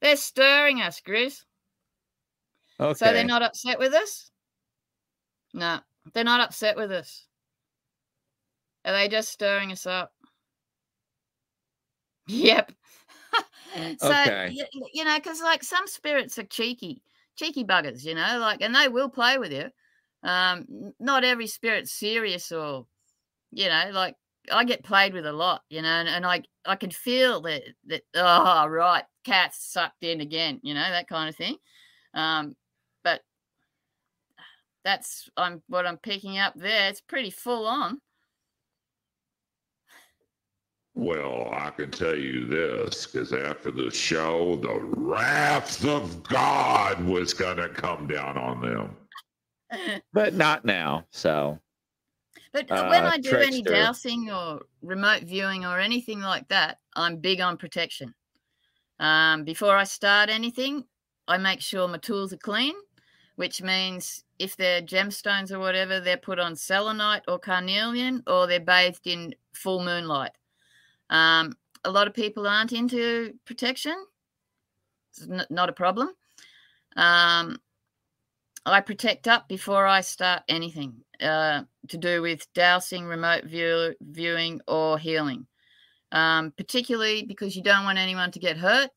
They're stirring us, Grizz. Okay. So they're not upset with us? No, they're not upset with us. Are they just stirring us up? Yep. so, Okay. y- y- you know, because like some spirits are cheeky, cheeky buggers, you know, like, and they will play with you. Um, not every spirit's serious or, you know, like I get played with a lot, you know, and, and I I can feel that that oh right, cat's sucked in again, you know, that kind of thing. Um, but that's I'm what I'm picking up there. It's pretty full on. Well, I can tell you this because after the show, the wrath of God was going to come down on them. but not now. So But when uh, I do any trickster. dowsing or remote viewing or anything like that, I'm big on protection. Um, before I start anything, I make sure my tools are clean, which means if they're gemstones or whatever, they're put on selenite or carnelian or they're bathed in full moonlight. Um, a lot of people aren't into protection. It's not a problem. Um, I protect up before I start anything uh, to do with dowsing, remote view, viewing, or healing. Um, particularly because you don't want anyone to get hurt.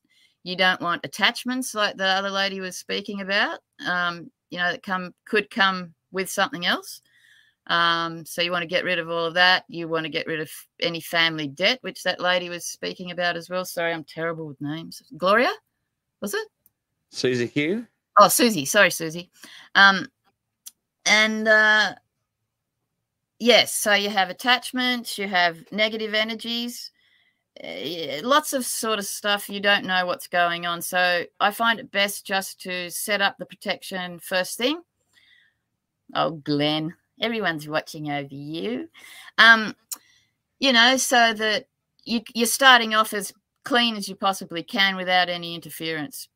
You don't want attachments like the other lady was speaking about. Um, you know that come could come with something else. Um, so you want to get rid of all of that. You want to get rid of any family debt, which that lady was speaking about as well. Sorry, I'm terrible with names. Gloria, was it? Susie Q. Oh, Susie. Sorry, Susie. Um, and uh, yes, so you have attachments, you have negative energies, uh, lots of sort of stuff. You don't know what's going on. So I find it best just to set up the protection first thing. Oh, Glenn, everyone's watching over you. Um, you know, so that you, you're starting off as clean as you possibly can without any interference.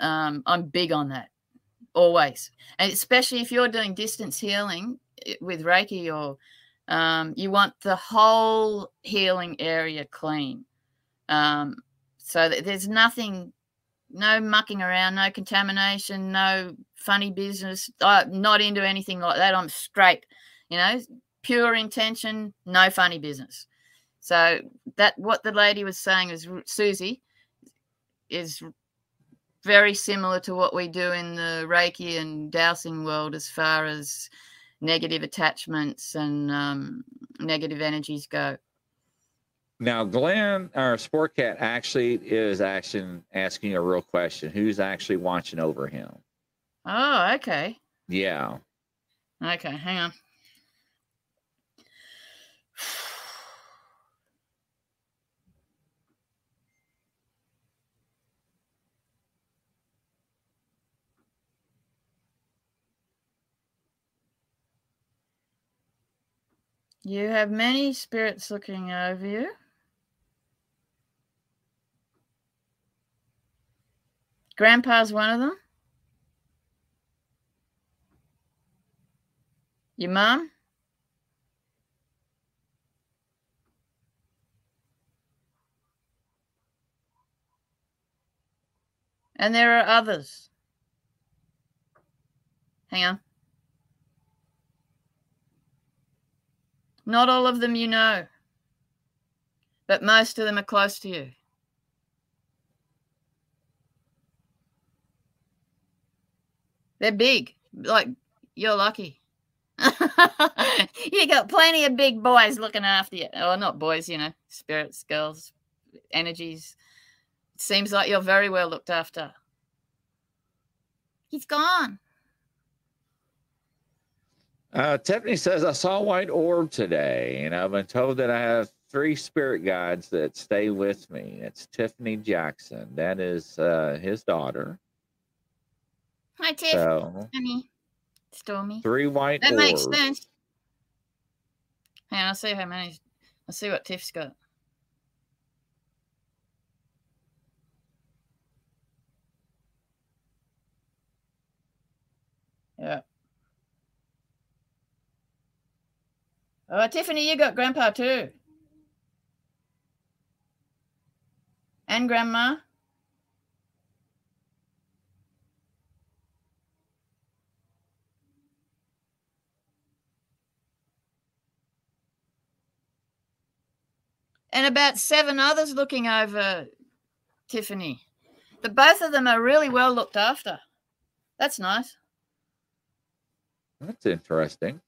Um, I'm big on that always, and especially if you're doing distance healing eh, with Reiki or um, you want the whole healing area clean. Um, so that there's nothing, no mucking around, no contamination, no funny business. I'm not into anything like that. I'm straight, you know, pure intention, no funny business. So that what the lady was saying is Susie is very similar to what we do in the Reiki and dowsing world as far as negative attachments and um, negative energies go. Now, Glenn, our sport cat, actually is actually asking a real question. Who's actually watching over him? Oh, okay. Yeah. Okay, hang on. You have many spirits looking over you. Grandpa's one of them. Your mum? And there are others. Hang on. Not all of them you know, but most of them are close to you. They're big. Like, you're lucky. you got plenty of big boys looking after you. Or not boys, you know, spirits, girls, energies. Seems like you're very well looked after. He's gone. Uh, Tiffany says, I saw a white orb today, and I've been told that I have three spirit guides that stay with me. It's Tiffany Jackson. That is uh, his daughter. Hi, Tiff. So, Stormy. Stormy. Three white That orbs. makes sense. Hang on, I'll see how many. I'll see what Tiff's got. Yeah. Oh, Tiffany, you got grandpa too. And grandma. And about seven others looking over Tiffany. The both of them are really well looked after. That's nice. That's interesting.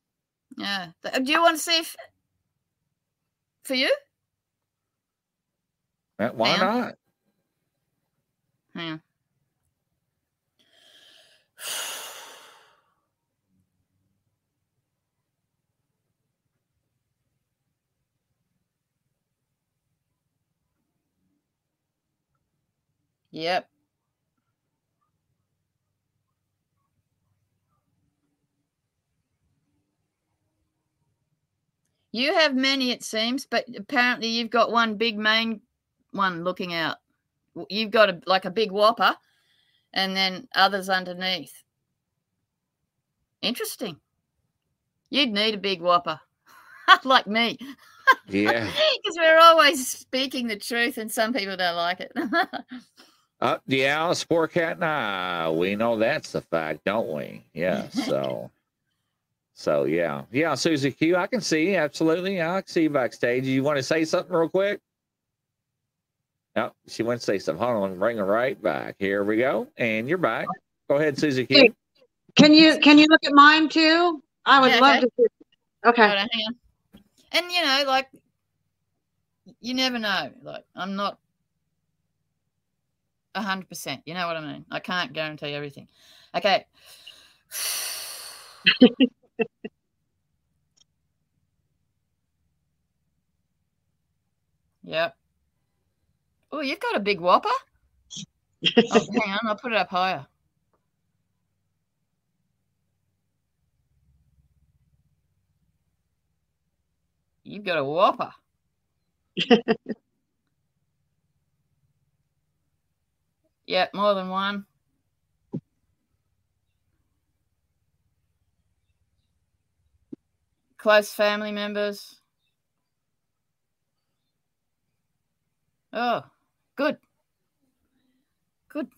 Yeah. Do you want to see if for you? Uh, Why Hang not? Hang on. Yep. You have many, it seems, but apparently you've got one big main one looking out. You've got a like a big whopper, and then others underneath. Interesting. You'd need a big whopper, like me, Yeah. because we're always speaking the truth, and some people don't like it. Uh, yeah, Sport Cat I, we know that's the fact, don't we? Yeah. So, so yeah, yeah, Susie Q, I can see you absolutely. I can see you backstage. You want to say something real quick? No, she wants to say something. Hold on, bring her right back. Here we go, and you're back. Go ahead, Susie Q. Hey. Can you can you look at mine too? I would Yeah, love okay. to. See. Okay. On. And you know, like you never know. Like I'm not a hundred percent. You know what I mean? I can't guarantee everything. Okay. yep. Oh, you've got a big whopper. Oh, hang on, I'll put it up higher. You've got a whopper. yeah, more than one. Close family members. Oh, good. Good.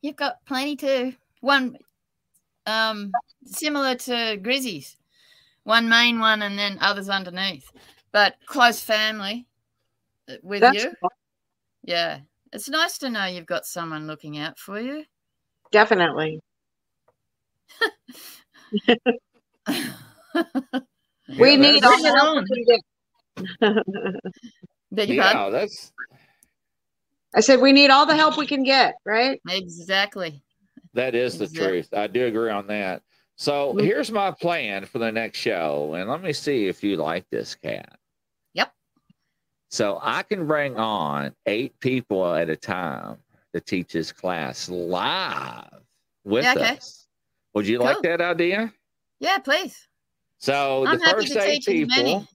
You've got plenty too. One um similar to Grizzy's. One main one and then others underneath. But close family uh, with That's you. Yeah. It's nice to know you've got someone looking out for you. definitely. We Yeah, need all the help we can get. Beg your pardon? Yeah, that's I said we need all the help we can get, right? Exactly. That is the Exact- truth. I do agree on that. So Mhm. here's my plan for the next show, and let me see if you like this cat. Yep. So I can bring on eight people at a time to teach this class live with Yeah, okay. us. Would you like that idea? Yeah, please. So I'm the first eight teach as many. people,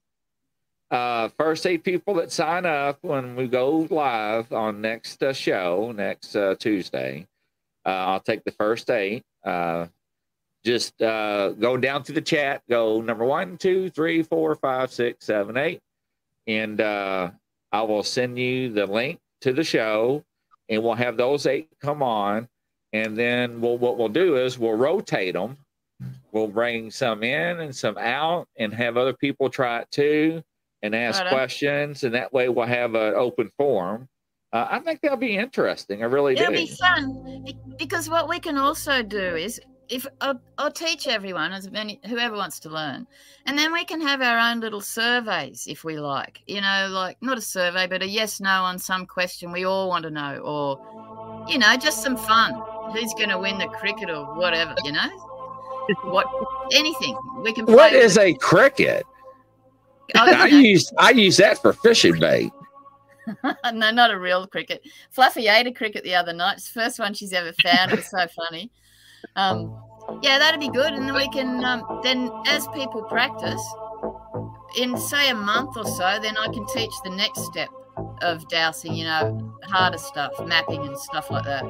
uh, first eight people that sign up when we go live on next uh, show next uh, Tuesday, uh, I'll take the first eight. Uh, just uh, go down to the chat. Go number one, two, three, four, five, six, seven, eight, and uh, I will send you the link to the show, and we'll have those eight come on, and then we'll, what we'll do is we'll rotate them. We'll bring some in and some out, and have other people try it too, and ask questions, and that way we'll have an open forum. Uh, I think that'll be interesting. I really It'll do. be fun because what we can also do is if I'll, I'll teach everyone as many whoever wants to learn, and then we can have our own little surveys if we like. You know, like not a survey, but a yes no on some question we all want to know, or you know, just some fun. Who's going to win the cricket or whatever? You know, what anything we can. What is a cricket? Oh, I use I use that for fishing bait. no, not a real cricket. Fluffy ate a cricket the other night. It's the first one she's ever found. It was so funny. Um, yeah, that'd be good. And then we can, um, then as people practice, in say a month or so, then I can teach the next step of dowsing, you know, harder stuff, mapping and stuff like that.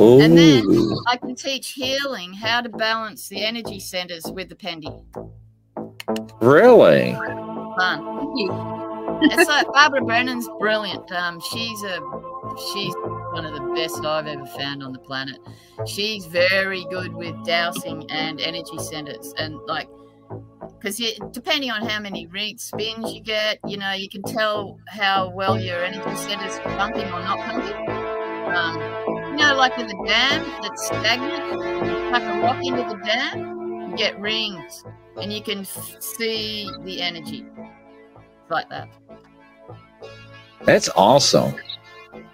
And then I can teach healing, how to balance the energy centers with the pendy. really? Fun. it's like Barbara Brennan's brilliant. Um, she's a she's one of the best I've ever found on the planet. She's very good with dowsing and energy centers, and like because depending on how many reed spins you get, you know, you can tell how well your energy centers are pumping or not pumping. Um, know, like with a dam that's stagnant, like a rock into the dam, you get rings, and you can see the energy like that. That's awesome.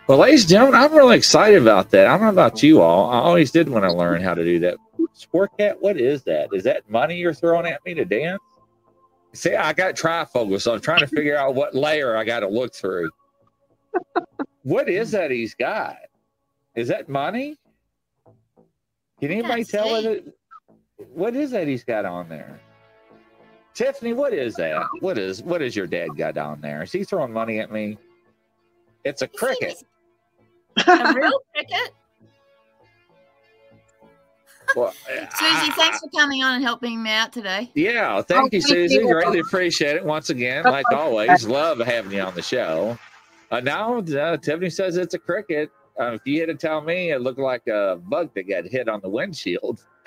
Well, ladies and gentlemen, I'm really excited about that. I don't know about you all. I always did want to learn how to do that. Sport cat, what is that? Is that money you're throwing at me to dance? See, I got trifocal, so I'm trying to figure out what layer I got to look through. What is that he's got? Is that money? Can anybody tell what it? What is that he's got on there? Tiffany, what is that? What is what is your dad got on there? Is he throwing money at me? It's a cricket. A real cricket? Well, Susie, thanks for coming on and helping me out today. Yeah, thank you, Susie. Greatly appreciate it. Once again, like always, love having you on the show. Uh, now, uh, Tiffany says it's a cricket. Uh, if you had to tell me, it looked like a bug that got hit on the windshield.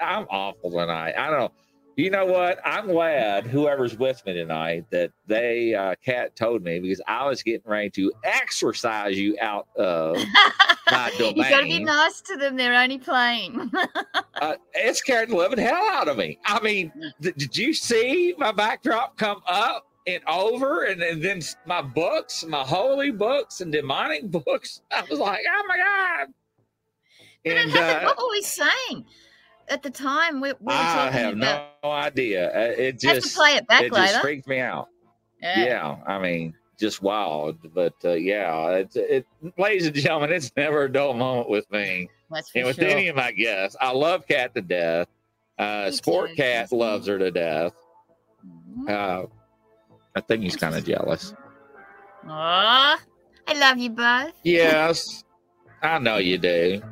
I'm awful tonight. I don't know. You know what? I'm glad whoever's with me tonight that they, uh, Kat told me because I was getting ready to exorcise you out of my domain. you got to be nice to them. They're only playing. uh, it scared the living hell out of me. I mean, th- did you see my backdrop come up and over, and, and then my books, my holy books and demonic books? I was like, oh my god! It And uh, what were we saying at the time? We, we were I have about. no idea. Uh, It just play it back it just later. freaked me out. Yeah. Yeah, I mean, just wild. But uh, yeah, it's it, ladies and gentlemen, it's never a dull moment with me. That's for and with sure. any of my guests, I love Cat to death. Uh, Sport too. Cat loves her to death. Mhm. Uh, I think he's kind of jealous. Aw, I love you both. Yes, I know you do,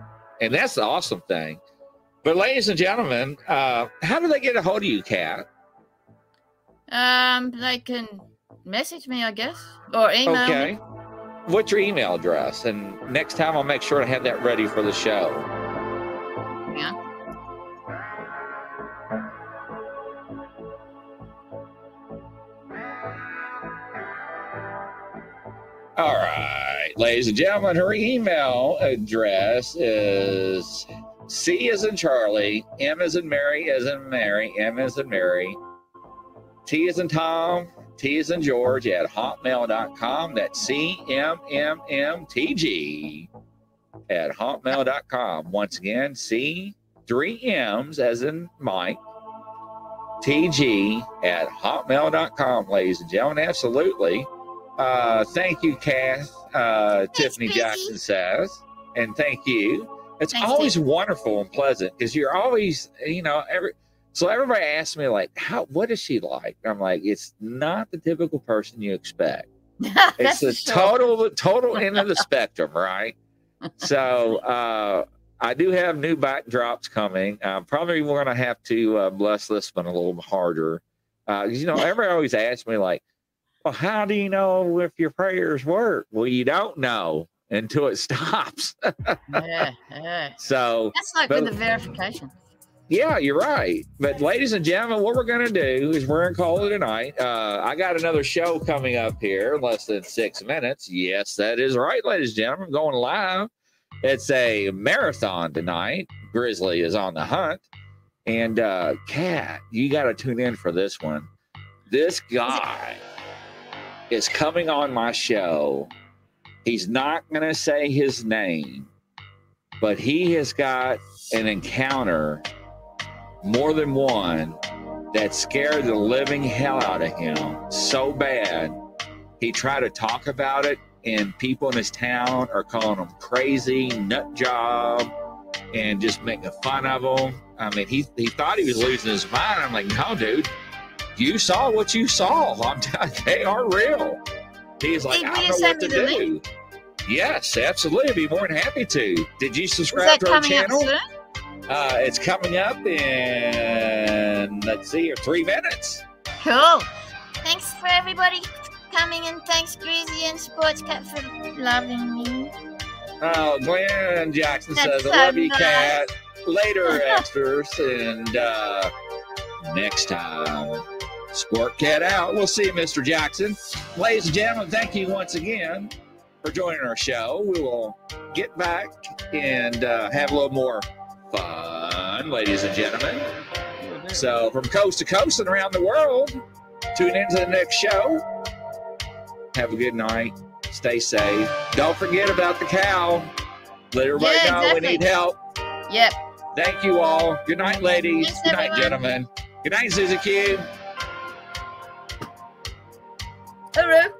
and that's the awesome thing. But, ladies and gentlemen, uh, how do they get a hold of you, Cat? Um, they can message me, I guess, or email Okay. me. What's your email address? And next time, I'll make sure to have that ready for the show. Yeah. All right, ladies and gentlemen, her email address is C is in Charlie, M is in Mary, is in Mary, M is in Mary, T is in Tom, T is in George at hotmail.com. That's C M M M T G at hotmail.com. Once again, C, three M's as in Mike, TG at hotmail.com, ladies and gentlemen. Absolutely. Uh, thank you, Cath. Uh, Tiffany Susie. Jackson says, and thank you. It's Thanks, always wonderful and pleasant because you're always, you know, every. So everybody asks me like, "How? What is she like?" I'm like, "It's not the typical person you expect. It's the sure. total, total end of the spectrum, right?" So uh, I do have new backdrops coming. I'm probably going to have to uh, bless this one a little harder. Uh, you know, everybody always asks me like, "Well, how do you know if your prayers work?" Well, you don't know until it stops. Yeah, yeah. so That's like But- with the verification. yeah, you're right. But ladies and gentlemen, what we're gonna do is we're gonna call it a night. Uh, I got another show coming up here in less than six minutes. Yes, that is right, ladies and gentlemen. I'm going live. It's a marathon tonight. Grizzly is on the hunt. And uh Kat, you gotta tune in for this one. This guy is coming on my show. He's not gonna say his name, but he has got an encounter more than one that scared the living hell out of him so bad. He tried to talk about it and people in his town are calling him crazy nut job and just making fun of him. I mean he, he thought he was losing his mind. I'm like no dude you saw what you saw i'm telling they are real he's like Hey, i don't know what to do link? yes absolutely I'd be more than happy to did you subscribe to our channel uh, it's coming up in let's see here, three minutes. Cool. Thanks for everybody coming and thanks Grizzy and Sports Cat for loving me. Oh, Glenn Jackson That's says, "I love you, nice." cat." Later, extras, and uh, next time, Squirt Cat out. We'll see you, Mr. Jackson. Ladies and gentlemen, thank you once again for joining our show. We will get back and uh, have a little more fun, ladies and gentlemen. So, from coast to coast and around the world, tune in to the next show. Have a good night. Stay safe. Don't forget about the cow. Let everybody Yeah, know we need help. Yep. Thank you all. Good night, ladies. Thanks, Good night, everyone. gentlemen. Good night, Susie Q. Arap